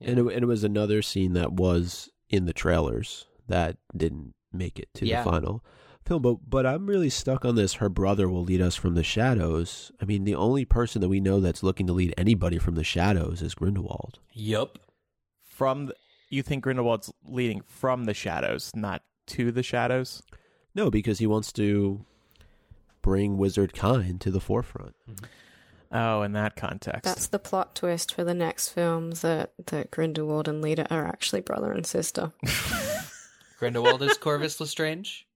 And, it, and it was another scene that was in the trailers that didn't make it to Yeah. the final film. But but I'm really stuck on this. Her brother will lead us from the shadows. I mean, the only person that we know that's looking to lead anybody from the shadows is Grindelwald. Yup. from the, you think Grindelwald's leading from the shadows, not to the shadows? No, because he wants to bring wizard kind to the forefront. Mm-hmm. Oh, in that context. That's the plot twist for the next film that, that Grindelwald and Leta are actually brother and sister. Grindelwald is Corvus Lestrange.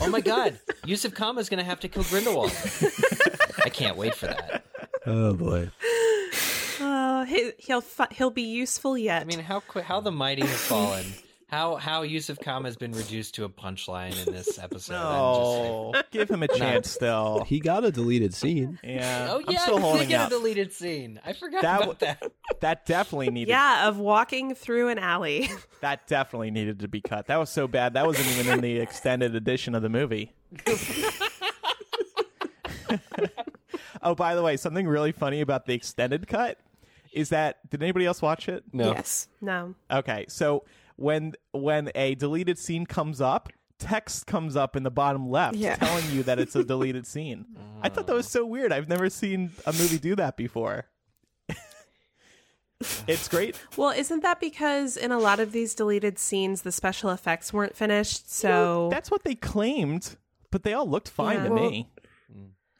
Oh my god, Yusuf Kama is going to have to kill Grindelwald. I can't wait for that. Oh boy. Oh, he, he'll fi- he'll be useful yet. I mean, how qui- how the mighty have fallen. How how Yusuf Kama has been reduced to a punchline in this episode. I'm no, give him a chance still. He got a deleted scene. Yeah, just- oh I'm yeah, still we holding get out. a deleted scene. I forgot That about w- that. That definitely needed. yeah, of walking through an alley. That definitely needed to be cut. That was so bad. That wasn't even in the extended edition of the movie. oh, by the way, something really funny about the extended cut is that did anybody else watch it? No. Yes. no. Okay, so when when a deleted scene comes up, text comes up in the bottom left Yeah. telling you that it's a deleted scene. I thought that was so weird. I've never seen a movie do that before. it's great. Well, isn't that because in a lot of these deleted scenes the special effects weren't finished? So That's what they claimed, but they all looked fine Yeah. to Well, me.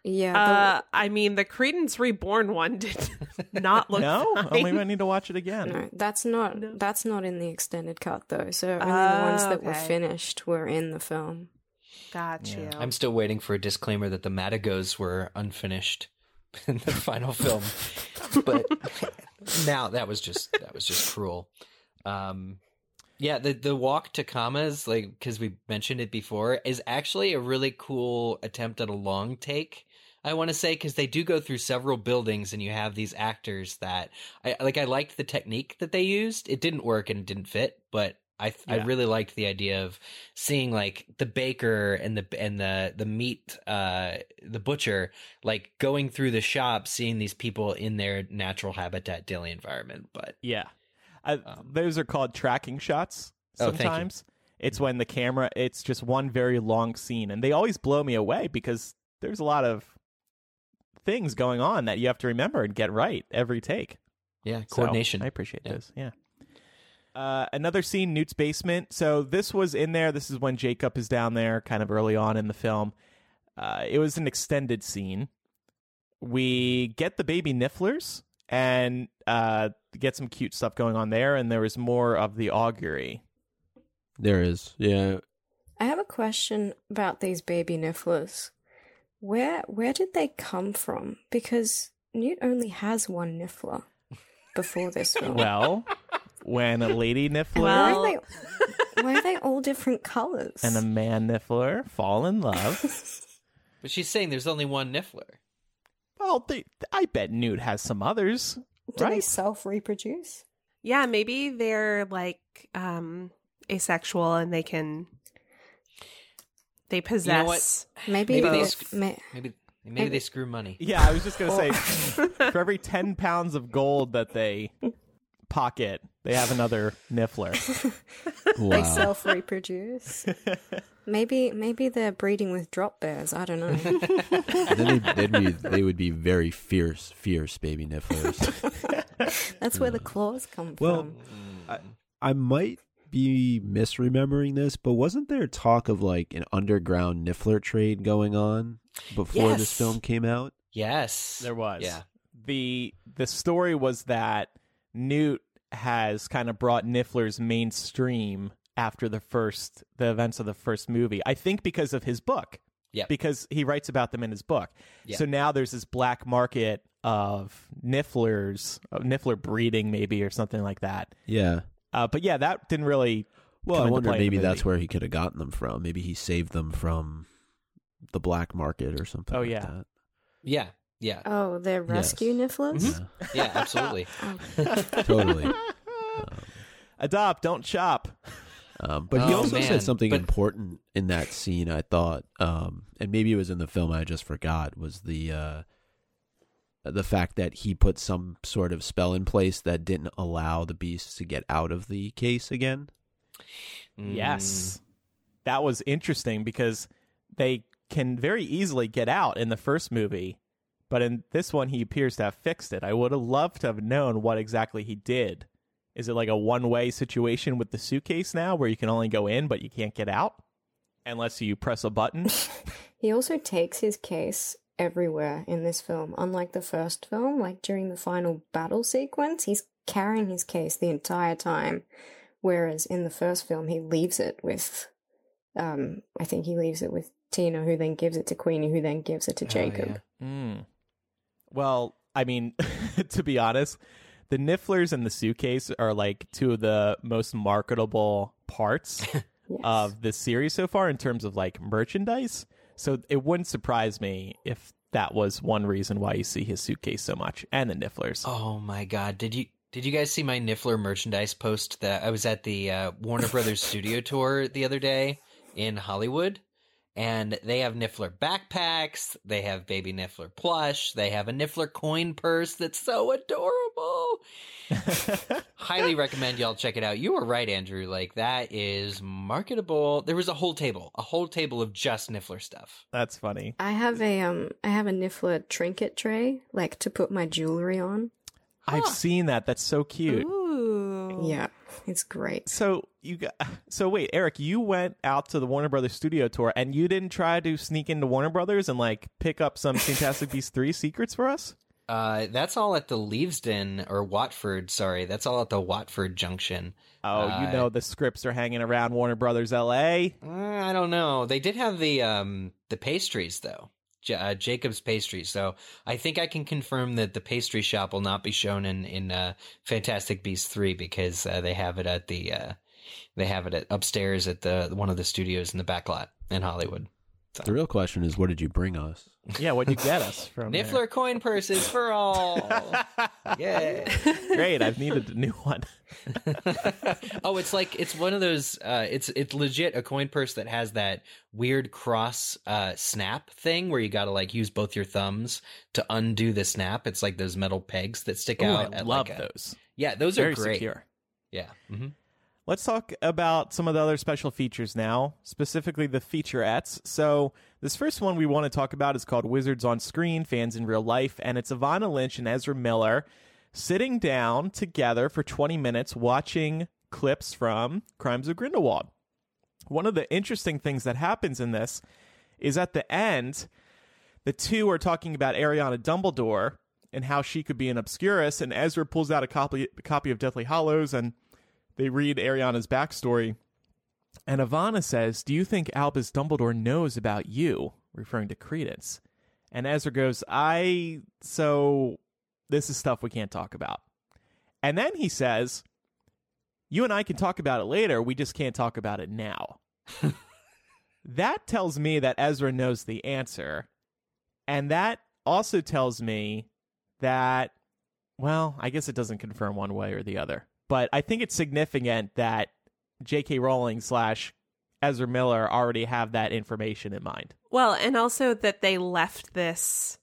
Yeah. uh, I mean, the Credence Reborn one did not look No? fine. Oh, maybe I need to watch it again. no, that's not No. that's not in the extended cut though. So only the ones Oh, that were finished were in the film. Got you. Yeah. I'm still waiting for a disclaimer that the Matagots were unfinished in the final film. But now that was just that was just cruel. Um yeah, the the walk to Kamas, like because we mentioned it before, is actually a really cool attempt at a long take. I want to say because they do go through several buildings, and you have these actors that I like. I liked the technique that they used. It didn't work and it didn't fit, but I I Yeah. really liked the idea of seeing like the baker and the and the the meat uh the butcher like going through the shop, seeing these people in their natural habitat daily environment. But Yeah. I, those are called tracking shots Um, Oh, sometimes. It's when the camera, it's just one very long scene. And they always blow me away because there's a lot of things going on that you have to remember and get right every take. yeah, So, coordination. I appreciate Yeah. this. Yeah. Uh, another scene, Newt's basement. So this was in there. This is when Jacob is down there, kind of early on in the film. Uh, it was an extended scene. We get the baby Nifflers and uh, get some cute stuff going on there. And there was more of the Augurey. There is. Yeah. I have a question about these baby nifflers. Where where did they come from? Because Newt only has one niffler before this film. Well, when a lady Niffler why, are they, why are they all different colors? and a man Niffler fall in love, but she's saying there's only one Niffler. well, they, I bet Newt has some others. Do they right. self reproduce? Yeah, maybe they're like um asexual and they can they possess know what? Maybe, Maybe they they, sc- may, Maybe maybe they screw money. Yeah, I was just gonna say, for every ten pounds of gold that they pocket, they have another Niffler. Wow. they self reproduce. maybe maybe they're breeding with drop bears. I don't know. then they'd, they'd be, they would be very fierce, fierce baby nifflers. That's where the mm. claws come Well, from. I, I might be misremembering this, but wasn't there talk of like an underground Niffler trade going on before this film came out? Yes. There was. Yeah. The the story was that Newt has kind of brought Nifflers mainstream after the first the events of the first movie. I think because of his book. Yep. Because he writes about them in his book. Yeah. So now there's this black market of Nifflers, of Niffler breeding maybe or something like that. Yeah. Uh, but yeah, that didn't really Well, come I wonder play in the maybe that's where he could have gotten them from. Maybe he saved them from the black market or something. Oh, like yeah. that. Yeah. Yeah. Oh, they're rescue nifflers? Mhm. Yeah, absolutely. Yeah, totally. Um, adopt, don't shop. Um, but he Oh, also man. said something But- important in that scene. I thought, um, and maybe it was in the film. I just forgot. Was the uh, the fact that he put some sort of spell in place that didn't allow the beasts to get out of the case again? Mm. Yes. That was interesting because they can very easily get out in the first movie, but in this one, he appears to have fixed it. I would have loved to have known what exactly he did. Is it like a one way situation with the suitcase now where you can only go in but you can't get out unless you press a button? He also takes his case everywhere in this film. Unlike the first film, like during the final battle sequence, he's carrying his case the entire time. Whereas in the first film, he leaves it with, um, I think he leaves it with Tina, who then gives it to Queenie, who then gives it to Oh, Jacob. yeah. Mm. Well, I mean, to be honest, the Nifflers and the suitcase are like two of the most marketable parts Yes. of this series so far in terms of like merchandise. So it wouldn't surprise me if that was one reason why you see his suitcase so much and the Nifflers. Oh my god! Did you did you guys see my Niffler merchandise post? That I was at the uh, Warner Brothers studio tour the other day in Hollywood, and they have Niffler backpacks. They have baby Niffler plush. They have a Niffler coin purse that's so adorable. Highly recommend y'all check it out. You were right, Andrew. Like that is marketable. There was a whole table, a whole table of just Niffler stuff. That's funny. I have a um, I have a Niffler trinket tray, like to put my jewelry on. I've seen that. That's so cute. Ooh. Yeah, it's great. So you got so wait, Eric, you went out to the Warner Brothers studio tour and you didn't try to sneak into Warner Brothers and like pick up some Fantastic Beasts 3 secrets for us? Uh, that's all at the Leavesden or Watford. Sorry, that's all at the Watford Junction. Oh, you Uh, know the scripts are hanging around Warner Brothers LA. Uh, I don't know. They did have the um the pastries though. J- uh, Jacob's pastries. So I think I can confirm that the pastry shop will not be shown in in uh, Fantastic Beasts three because uh, they have it at the uh, they have it at, upstairs at the one of the studios in the back lot in Hollywood. The real question is, what did you bring us? Yeah, what'd you get us from there? Niffler coin purses for all. yeah. Great, I've needed a new one. oh, it's like it's one of those. Uh, it's it's legit a coin purse that has that weird cross uh, snap thing where you got to like use both your thumbs to undo the snap. It's like those metal pegs that stick Ooh, out. I at love like a- those. Yeah, those Very are great. secure. Yeah. hmm Let's talk about some of the other special features now, specifically the featurettes. So, this first one we want to talk about is called Wizards on Screen, Fans in Real Life, and it's Evanna Lynch and Ezra Miller sitting down together for 20 minutes watching clips from Crimes of Grindelwald. One of the interesting things that happens in this is at the end, the two are talking about Ariana Dumbledore and how she could be an Obscurus, and Ezra pulls out a copy, a copy of Deathly Hallows and they read Ariana's backstory. And Evanna says, Do you think Albus Dumbledore knows about you? Referring to Credence. And Ezra goes, I. So this is stuff we can't talk about. And then he says, You and I can talk about it later. We just can't talk about it now. that tells me that Ezra knows the answer. And that also tells me that, well, I guess it doesn't confirm one way or the other. But I think it's significant that J.K. Rowling slash Ezra Miller already have that information in mind. Well, and also that they left this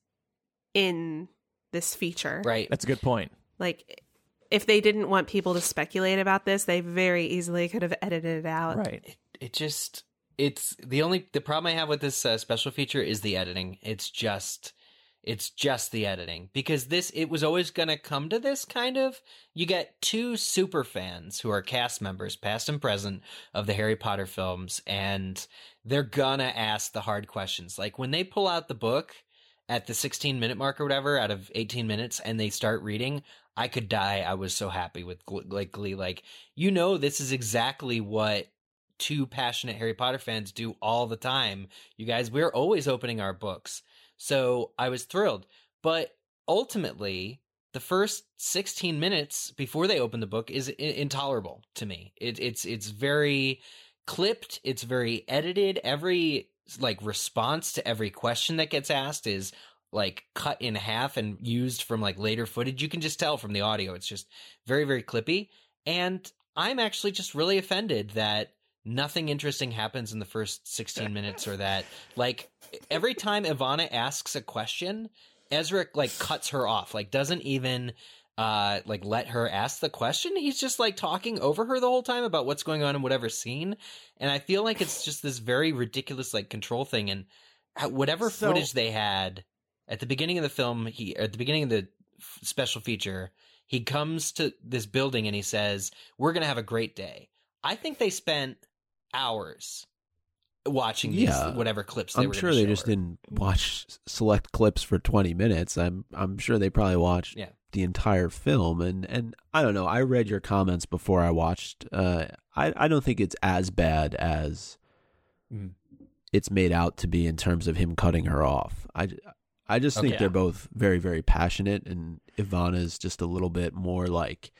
in this feature. Right. That's a good point. Like, if they didn't want people to speculate about this, they very easily could have edited it out. Right. it, it just it's the only the problem I have with this uh, special feature is the editing. It's just It's just the editing because this it was always going to come to this kind of you get two super fans who are cast members past and present of the Harry Potter films and they're gonna ask the hard questions. Like when they pull out the book at the 16 minute mark or whatever out of 18 minutes and they start reading, I could die. I was so happy with like Glee like you know this is exactly what two passionate Harry Potter fans do all the time. You guys, we're always opening our books so I was thrilled. But ultimately, the first 16 minutes before they open the book is intolerable to me. It, it's it's very clipped. It's very edited. Every like response to every question that gets asked is like cut in half and used from like later footage. You can just tell from the audio. It's just very very clippy. And I'm actually just really offended that nothing interesting happens in the first 16 minutes or that like every time Evanna asks a question, Ezra like cuts her off, like doesn't even uh like let her ask the question. He's just like talking over her the whole time about what's going on in whatever scene. And I feel like it's just this very ridiculous like control thing and whatever So- footage they had at the beginning of the film, he at the beginning of the f- special feature, he comes to this building and he says, "We're going to have a great day." I think they spent hours watching these Yeah. whatever clips they I'm were sure they show just her. didn't watch select clips for 20 minutes. I'm I'm sure they probably watched Yeah. the entire film and and I don't know. I read your comments before I watched. Uh, I I don't think it's as bad as Mm. it's made out to be in terms of him cutting her off. I I just think Okay. they're both very very passionate and Evanna's just a little bit more like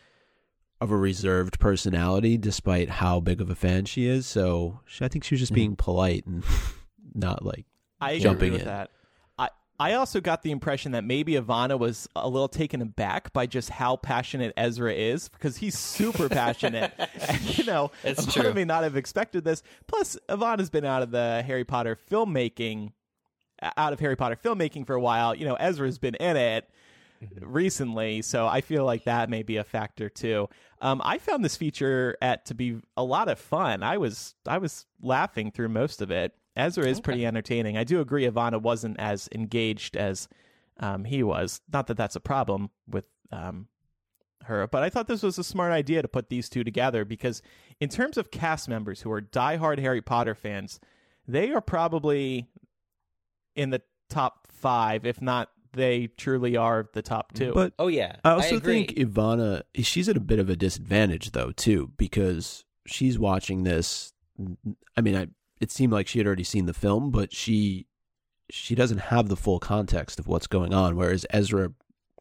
of a reserved personality despite how big of a fan she is. So she, I think she was just Mhm. being polite and not like I agree Jumping with in. that. I I also got the impression that maybe Evanna was a little taken aback by just how passionate Ezra is because he's super passionate. and you know, It's Evanna true. may not have expected this. Plus, Evanna's been out of the Harry Potter filmmaking, out of Harry Potter filmmaking for a while. You know, Ezra's been in it recently, so I feel like that may be a factor too. Um, I found this feature at to be a lot of fun. I was I was laughing through most of it. Ezra is pretty entertaining. I do agree Evanna wasn't as engaged as um, he was. Not that that's a problem with um, her, but I thought this was a smart idea to put these two together because, in terms of cast members who are diehard Harry Potter fans, they are probably in the top five, if not they truly are the top two. But Oh yeah, I also agree. think Evanna, she's at a bit of a disadvantage though too, because she's watching this. I mean, I, it seemed like she had already seen the film, but she she doesn't have the full context of what's going on. Whereas Ezra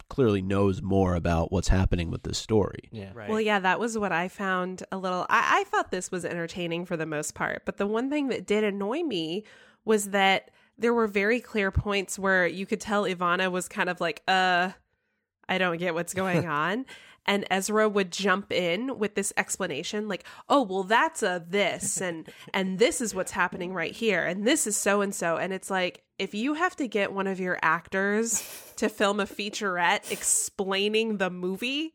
clearly knows more about what's happening with this story. yeah. right. Well, yeah, that was what I found a little. I, I thought this was entertaining for the most part, but the one thing that did annoy me was that there were very clear points where you could tell Evanna was kind of like, uh, I don't get what's going on. And Ezra would jump in with this explanation, like, "Oh, well, that's a this, and and this is what's happening right here, and this is so and so." And it's like, if you have to get one of your actors to film a featurette explaining the movie,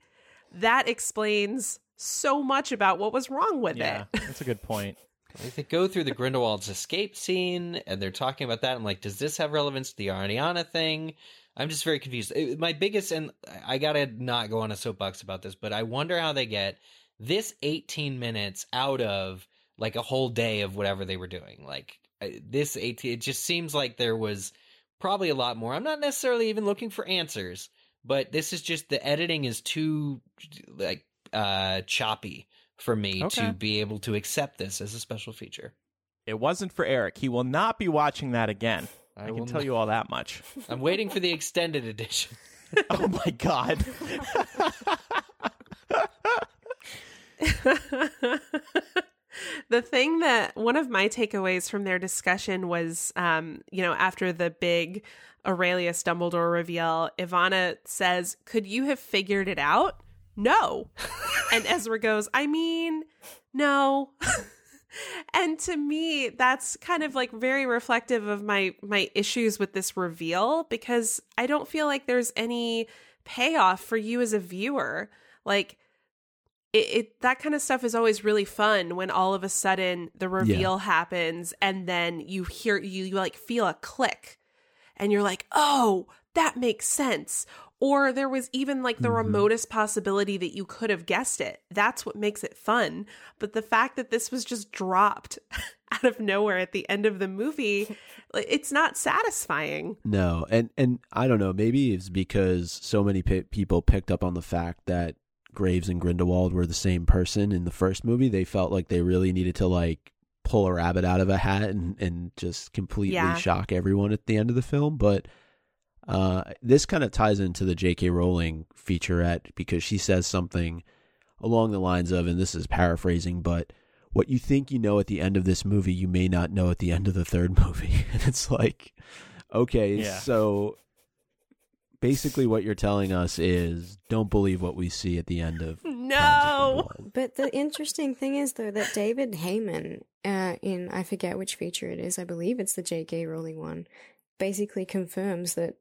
that explains so much about what was wrong with yeah, it. that's a good point. Like, they go through the Grindelwald's escape scene, and they're talking about that. I'm like, does this have relevance to the Ariana thing? I'm just very confused. It- my biggest, and I gotta not go on a soapbox about this, but I wonder how they get this 18 minutes out of like a whole day of whatever they were doing. Like this 18, it just seems like there was probably a lot more. I'm not necessarily even looking for answers, but this is just the editing is too like uh choppy for me Okay. to be able to accept this as a special feature. It wasn't for Eric. He will not be watching that again. I, I can tell not- you all that much. I'm waiting for the extended edition. oh my god. the thing that one of my takeaways from their discussion was, um, you know, after the big Aurelius Dumbledore reveal, Evanna says, Could you have figured it out? No. and Ezra goes, I mean, no. and to me, that's kind of like very reflective of my my issues with this reveal because I don't feel like there's any payoff for you as a viewer. Like it, it that kind of stuff is always really fun when all of a sudden the reveal happens and then you hear you, you like feel a click and you're like, "Oh, that makes sense. Or there was even like the Mhm. remotest possibility that you could have guessed it. That's what makes it fun. But the fact that this was just dropped out of nowhere at the end of the movie, it's not satisfying. No, and and I don't know. Maybe it's because so many pe- people picked up on the fact that Graves and Grindelwald were the same person in the first movie. They felt like they really needed to like pull a rabbit out of a hat and and just completely Yeah. shock everyone at the end of the film. But uh, this kind of ties into the J.K. Rowling featurette because she says something along the lines of, and this is paraphrasing, but what you think you know at the end of this movie, you may not know at the end of the third movie. and it's like, okay, Yeah. so basically what you're telling us is don't believe what we see at the end of No. But the interesting thing is, though, that David Heyman, uh, in I forget which feature it is, I believe it's the J.K. Rowling one, basically confirms that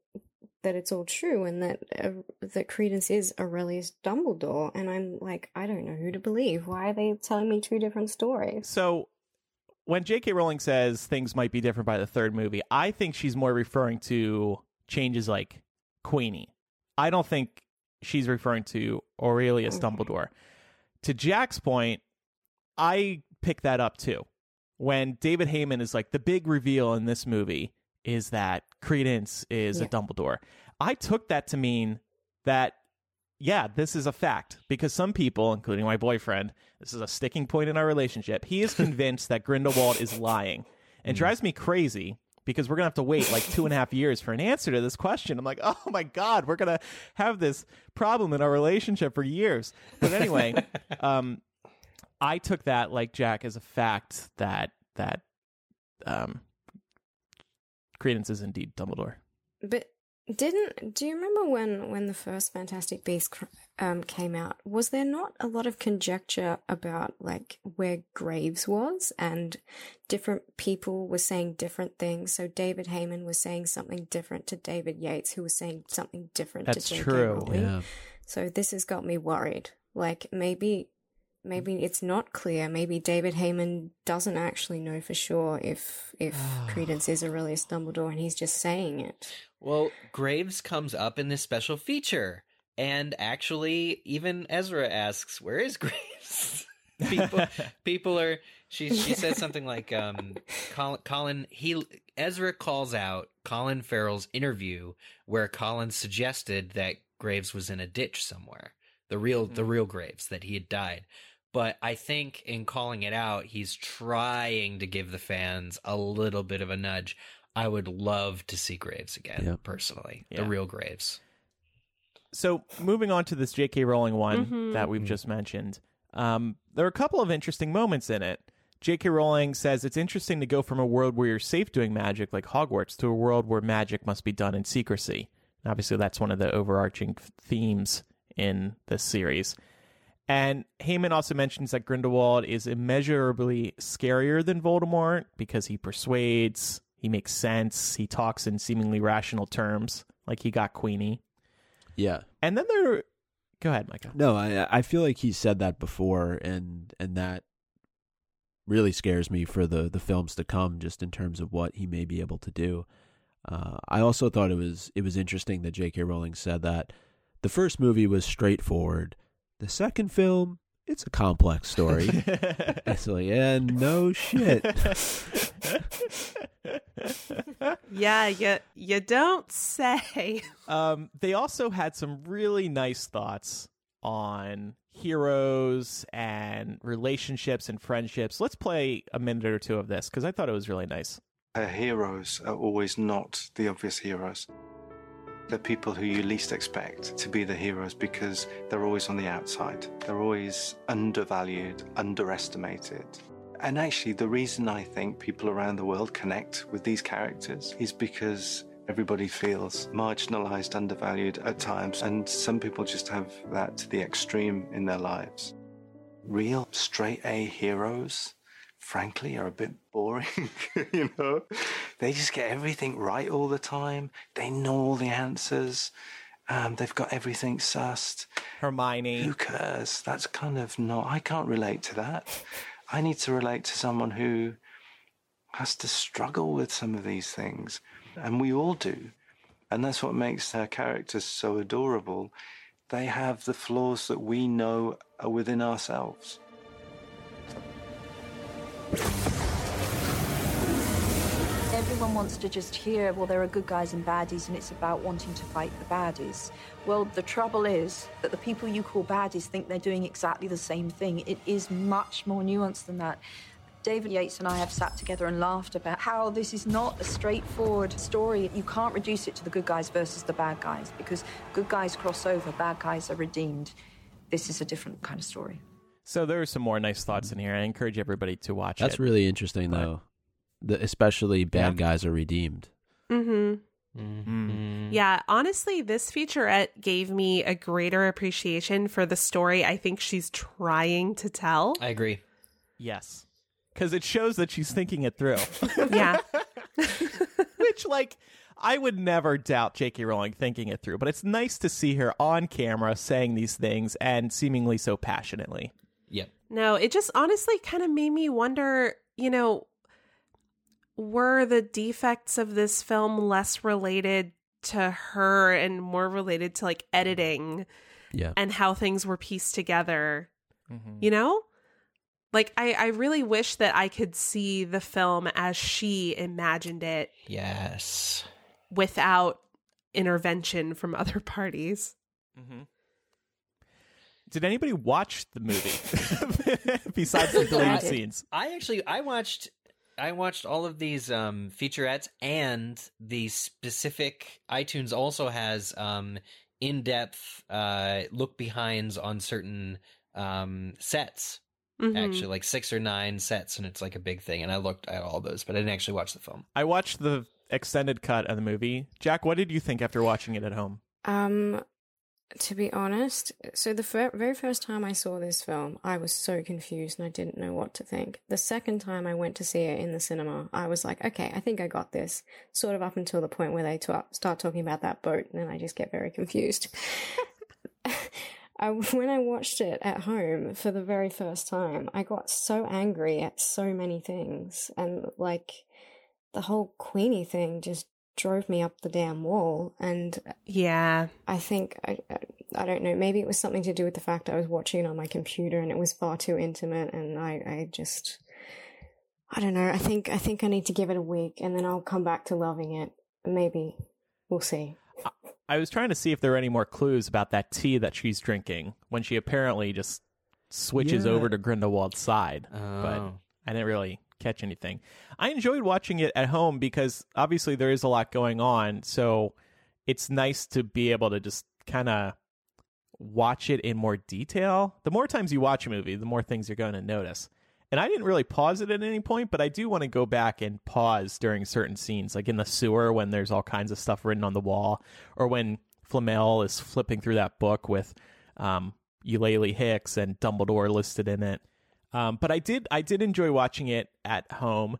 that it's all true and that uh, that Credence is Aurelius Dumbledore. And I'm like, I don't know who to believe. Why are they telling me two different stories? So when J.K. Rowling says things might be different by the third movie, I think she's more referring to changes like Queenie. I don't think she's referring to Aurelius Okay. Dumbledore. To Jac's point, I pick that up too. When David Heyman is like the big reveal in this movie is that Credence is a Dumbledore. I took that to mean that yeah, this is a fact because some people, including my boyfriend, this is a sticking point in our relationship. He is convinced that Grindelwald is lying. And it drives me crazy because we're going to have to wait like two and a half years for an answer to this question. I'm like, oh my God, we're going to have this problem in our relationship for years. But anyway, um, I took that, like Jac, as a fact that, that, um, Credence is indeed Dumbledore. But didn't do you remember when when the first Fantastic Beasts um came out? Was there not a lot of conjecture about like where Graves was, and different people were saying different things? So David Heyman was saying something different to David Yates, who was saying something different That's to J.K. Rowling. Yeah. So this has got me worried. Like maybe maybe it's not clear. Maybe David Heyman doesn't actually know for sure if if Credence is Aurelius Dumbledore and he's just saying it. Well, Graves comes up in this special feature, and actually, even Ezra asks, "Where is Graves?" people, people are. She she says something like, um, Colin, Colin. He Ezra calls out Colin Farrell's interview where Colin suggested that Graves was in a ditch somewhere. The real the real Graves that he had died. But I think in calling it out, he's trying to give the fans a little bit of a nudge. I would love to see Graves again, Yeah. personally. Yeah. The real Graves. so moving on to this J.K. Rowling one Mhm. that we've Mhm. just mentioned, um, there are a couple of interesting moments in it. J.K. Rowling says it's interesting to go from a world where you're safe doing magic, like Hogwarts, to a world where magic must be done in secrecy. And obviously, that's one of the overarching f- themes in this series. And Heyman also mentions that Grindelwald is immeasurably scarier than Voldemort because he persuades, he makes sense, he talks in seemingly rational terms, like he got Queenie. Yeah. And then there. Go ahead, Micah. No, I I feel like he said that before, and and that really scares me for the the films to come, just in terms of what he may be able to do. Uh, I also thought it was it was interesting that J.K. Rowling said that the first movie was straightforward. The second film, it's a complex story. it's like, yeah, no shit. Yeah, you you don't say. um, they also had some really nice thoughts on heroes and relationships and friendships. Let's play a minute or two of this because I thought it was really nice. Her heroes are always not the obvious heroes. They're people who you least expect to be the heroes because they're always on the outside. They're always undervalued, underestimated. And actually, the reason I think people around the world connect with these characters is because everybody feels marginalized, undervalued at times, and some people just have that to the extreme in their lives. Real straight A heroes frankly, are a bit boring. you know, they just get everything right all the time. They know all the answers. Um, they've got everything sussed. Hermione. Who cares? That's kind of not. I can't relate to that. I need to relate to someone who has to struggle with some of these things, and we all do. And that's what makes her characters so adorable. They have the flaws that we know are within ourselves. Everyone wants to just hear, well, there are good guys and baddies, and it's about wanting to fight the baddies. Well, the trouble is that the people you call baddies think they're doing exactly the same thing. It is much more nuanced than that. David Yates and I have sat together and laughed about how this is not a straightforward story. You can't reduce it to the good guys versus the bad guys because good guys cross over, bad guys are redeemed. This is a different kind of story. So there are some more nice thoughts in here. I encourage everybody to watch That's it. really interesting, But- though. The, especially bad Yeah. guys are redeemed. Mm-hmm. Mhm. Yeah, honestly, this featurette gave me a greater appreciation for the story I think she's trying to tell. I agree. yes, because it shows that she's thinking it through. Yeah. Which, like, I would never doubt J.K. Rowling thinking it through, but it's nice to see her on camera saying these things and seemingly so passionately. Yep. No, it just honestly kind of made me wonder, you know, were the defects of this film less related to her and more related to like editing Yeah. and how things were pieced together, Mm-hmm. you know? Like I I really wish that I could see the film as she imagined it Yes. without intervention from other parties. Mm-hmm. Did anybody watch the movie besides the deleted I scenes? I actually I watched I watched all of these um featurettes and the specific iTunes also has um in-depth uh look behinds on certain um sets Mhm. actually like 6 or 9 sets and it's like a big thing and I looked at all those but I didn't actually watch the film. I watched the extended cut of the movie. Jac, what did you think after watching it at home? Um, to be honest, so the fir- very first time I saw this film, I was so confused and I didn't know what to think. The second time I went to see it in the cinema, I was like, okay, I think I got this. Sort of up until the point where they ta- start talking about that boat, and then I just get very confused. I, when I watched it at home for the very first time, I got so angry at so many things, and like the whole Queenie thing just drove me up the damn wall. And Yeah. I think I, I I don't know. Maybe it was something to do with the fact I was watching it on my computer and it was far too intimate, and I I just I don't know. I think I think I need to give it a week, and then I'll come back to loving it. Maybe we'll see. I was trying to see if there were any more clues about that tea that she's drinking when she apparently just switches Yeah. over to Grindelwald's side. But Oh. I didn't really catch anything. I enjoyed watching it at home because obviously there is a lot going on. So it's nice to be able to just kind of watch it in more detail. The more times you watch a movie, the more things you're going to notice. And I didn't really pause it at any point, but I do want to go back and pause during certain scenes, like in the sewer when there's all kinds of stuff written on the wall, or when Flamel is flipping through that book with um, Eulalie Hicks and Dumbledore listed in it. Um, but I did I did enjoy watching it at home.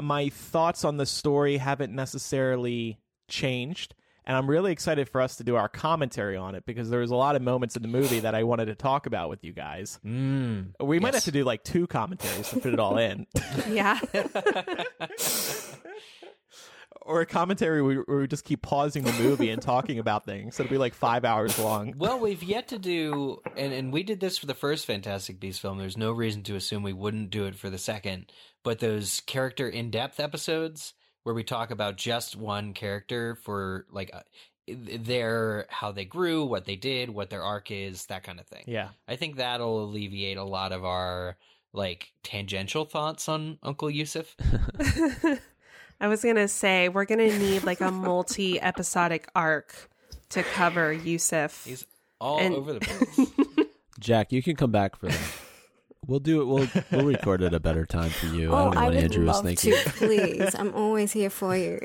My thoughts on the story haven't necessarily changed, and I'm really excited for us to do our commentary on it because there was a lot of moments in the movie that I wanted to talk about with you guys. Mm. We might have to do like two commentaries to fit it all in, Yeah. or a commentary where where we just keep pausing the movie and talking about things. So It'll be like five hours long. Well, we've yet to do, and, and we did this for the first Fantastic Beasts film. There's no reason to assume we wouldn't do it for the second. But those character in depth episodes where we talk about just one character for like uh, their how they grew, what they did, what their arc is, that kind of thing. Yeah. I think that'll alleviate a lot of our like tangential thoughts on Uncle Yusuf. I was going to say, we're going to need like a multi episodic arc to cover Yusuf. He's all And- over the place. Jac, you can come back for that. We'll do it. We'll we'll record it a better time for you. I oh, don't know I what would Andrew was love thinking. to. Please, I'm always here for you.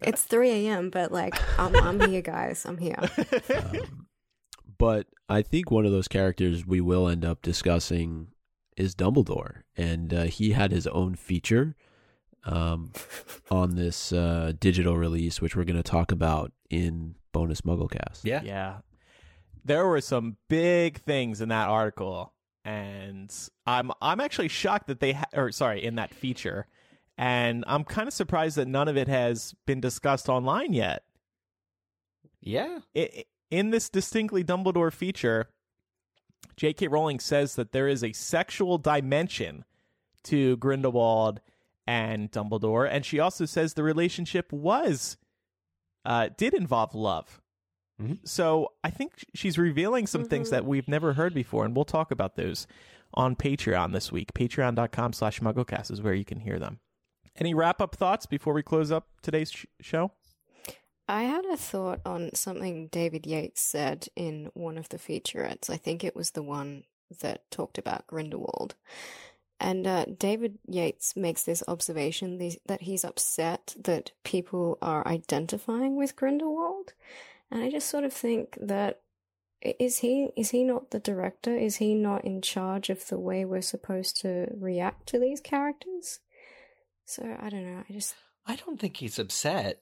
It's 3 a.m., but like I'm I'm here, guys. I'm here. Um, but I think one of those characters we will end up discussing is Dumbledore, and uh, he had his own feature um, on this uh, digital release, which we're going to talk about in bonus MuggleCast. yeah. Yeah. There were some big things in that article and I'm I'm actually shocked that they ha- or sorry, in that feature. And I'm kind of surprised that none of it has been discussed online yet. Yeah. i- in this distinctly Dumbledore feature, J.K. Rowling says that there is a sexual dimension to Grindelwald and Dumbledore, and she also says the relationship was uh, did involve love. Mhm. So I think she's revealing some things that we've never heard before, and we'll talk about those on Patreon this week. Patreon.com slash MuggleCast is where you can hear them. Any wrap up thoughts before we close up today's sh- show? I had a thought on something David Yates said in one of the featurettes. I think it was the one that talked about Grindelwald. And uh, David Yates makes this observation that he's upset that people are identifying with Grindelwald. And I just sort of think that is he is he not the director? Is he not in charge of the way we're supposed to react to these characters? So I don't know. I just I don't think he's upset.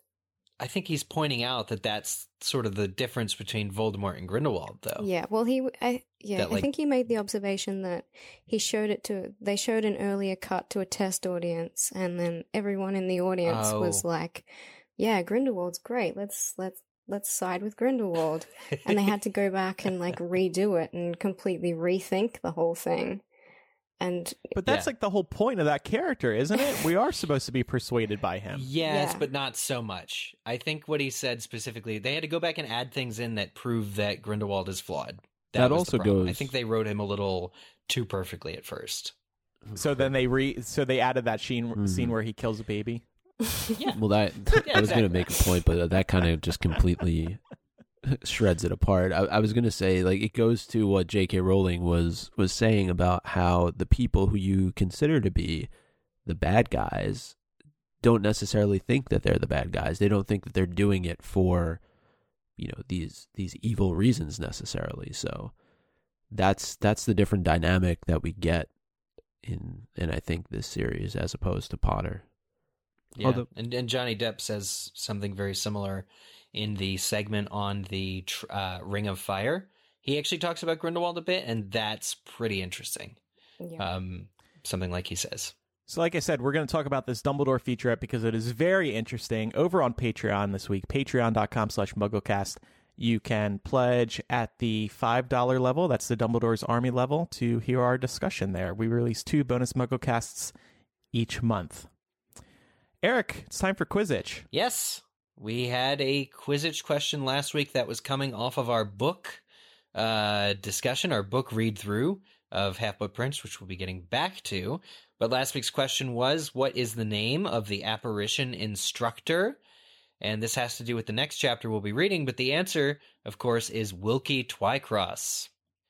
I think he's pointing out that that's sort of the difference between Voldemort and Grindelwald, though. Yeah, well, he, I, yeah, That, I think he made the observation that he showed it to. They showed an earlier cut to a test audience, and then everyone in the audience was Oh. like, "Yeah, Grindelwald's great. Let's let's let's side with Grindelwald." and they had to go back and like redo it and completely rethink the whole thing. And But that's Yeah. like the whole point of that character, isn't it? We are supposed to be persuaded by him. Yes, Yeah. but not so much. I think what he said specifically, they had to go back and add things in that prove that Grindelwald is flawed. That was also the problem. I goes- think they wrote him a little too perfectly at first. So then they re so they added that scene Mhm. scene where he kills a baby. Yeah. Well, that Yeah, I was going to make a point, but that kind of just completely shreds it apart. I, I was going to say, like, it goes to what J.K. Rowling was was saying about how the people who you consider to be the bad guys don't necessarily think that they're the bad guys. They don't think that they're doing it for, you know, these these evil reasons necessarily. So that's that's the different dynamic that we get in in I think this series as opposed to Potter. Yeah, Although- and and Johnny Depp says something very similar in the segment on the uh, Ring of Fire. He actually talks about Grindelwald a bit, and that's pretty interesting. yeah, Um, something like he says. So, like I said, we're going to talk about this Dumbledore featurette because it is very interesting. Over on Patreon this week, patreon.com slash mugglecast. You can pledge at the $5 level. That's the Dumbledore's Army level to hear our discussion there. We release two bonus mugglecasts each month. Eric, it's time for Quizzitch. Yes, we had a Quizzitch question last week that was coming off of our book uh, discussion, our book read through of Half Blood Prince, which we'll be getting back to. But last week's question was, "What is the name of the apparition instructor?" And this has to do with the next chapter we'll be reading. But the answer, of course, is Wilkie Twycross.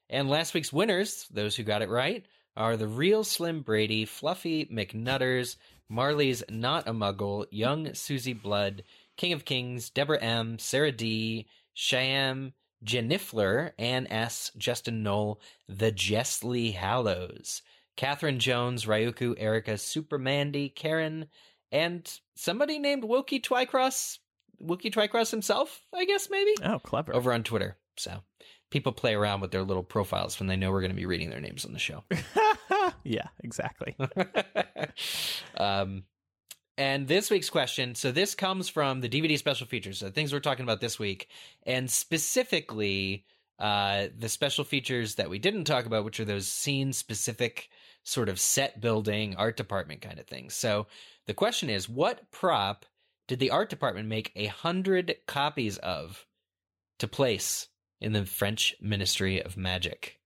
And last week's winners, those who got it right, are the real Slim Brady, Fluffy McNutters, Marley's Not a Muggle, Young Susie Blood, King of Kings, Deborah M, Sarah D, Shyam, Jennifer, Ann S, Justin Knoll, The Jessley Hallows, Catherine Jones, Ryuku, Erica, Supermandy, Karen, and somebody named Wilkie Twycross, Wilkie Twycross himself, I guess maybe, Oh, clever. over on Twitter. So people play around with their little profiles when they know we're going to be reading their names on the show. yeah, exactly. um, and this week's question so this comes from the DVD special features, so things we're talking about this week, and specifically uh, the special features that we didn't talk about, which are those scene specific sort of set building, art department kind of things. So the question is what prop did the art department make a hundred copies of to place in the French Ministry of Magic?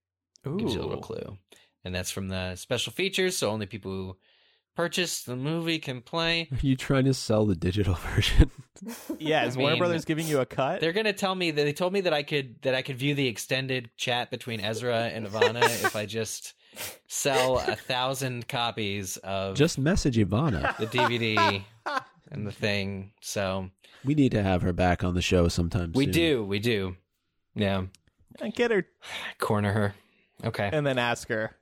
gives you a little clue. And that's from the special features, so only people who purchase the movie can play. Are you trying to sell the digital version? Yeah, is I Warner mean, Brothers giving you a cut? They're gonna tell me that they told me that I could that I could view the extended chat between Ezra and Evanna if I just sell a thousand copies of Just message Evanna. the DVD and the thing. So We need to have her back on the show sometime we soon. do, we do. Yeah. And get her Corner her. Okay. and then ask her.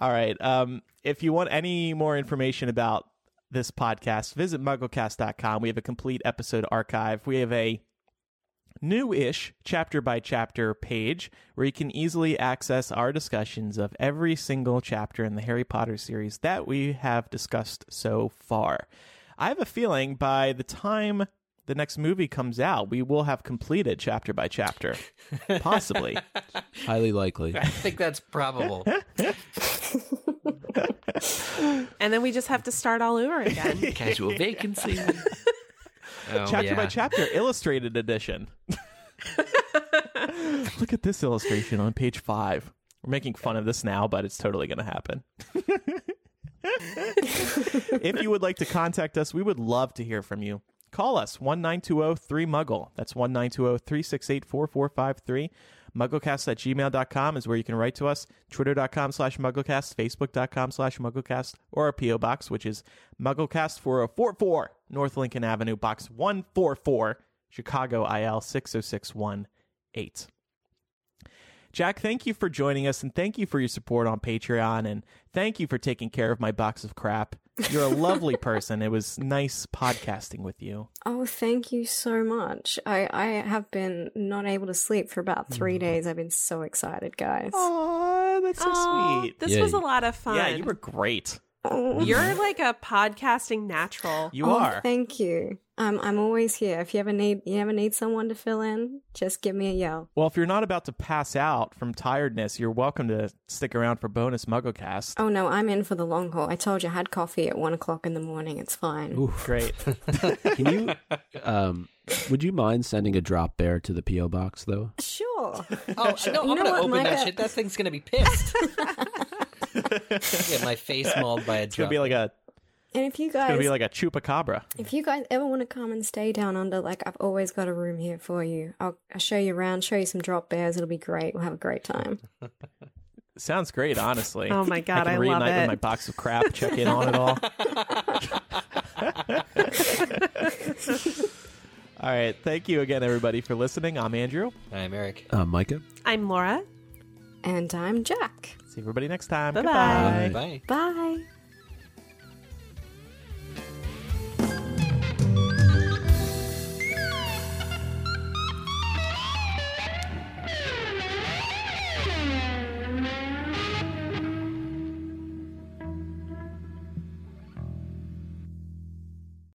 All right. Um, if you want any more information about this podcast, visit mugglecast.com. We have a complete episode archive. We have a new-ish chapter by chapter page where you can easily access our discussions of every single chapter in the Harry Potter series that we have discussed so far. I have a feeling by the time the next movie comes out, we will have completed chapter by chapter, possibly. Highly likely. I think that's probable. And then we just have to start all over again. Casual vacancy. Oh, chapter by chapter, illustrated edition. Look at this illustration on page five. We're making fun of this now, but it's totally going to happen. if you would like to contact us, we would love to hear from you. Call us 1 3 Muggle. That's 1 368 4453. Mugglecast at gmail.com is where you can write to us. Twitter.com slash Mugglecast, Facebook.com slash Mugglecast, or our P.O. Box, which is Mugglecast 4044 North Lincoln Avenue, Box 144, Chicago, IL 60618. Jac, thank you for joining us and thank you for your support on Patreon and thank you for taking care of my box of crap. You're a lovely person. It was nice podcasting with you. Oh, thank you so much. I, I have been not able to sleep for about mm. three days. I've been so excited, guys. Oh, that's so Aw, sweet. This Yeah, was a lot of fun. Yeah, you were great. Oh, You're like a podcasting natural. You oh, are. Thank you. Um, I'm always here. If you ever need you ever need someone to fill in, just give me a yell. Well, if you're not about to pass out from tiredness, you're welcome to stick around for bonus MuggleCast. Oh no, I'm in for the long haul. I told you I had coffee at one o'clock in the morning. It's fine. Ooh, Great. can you? Um, would you mind sending a drop bear to the PO box though? Sure. Oh, no, You I'm know going to what, open that Micah? shit. That thing's going to be pissed. Get my face mauled by a It's gonna be like a And if you it's gonna be like a chupacabra. if you guys ever want to come and stay down under, like I've always got a room here for you. I'll, I'll show you around, show you some drop bears. It'll be great. We'll have a great time. Sounds great, honestly. Oh my God, I I can love reunite with it. my box of crap, check in on it all. all right. Thank you again, everybody, for listening. I'm Andrew. I'm Eric. Uh, Micah. I'm Laura. And I'm Jac. See everybody next time. Bye-bye. Goodbye. Bye. Bye.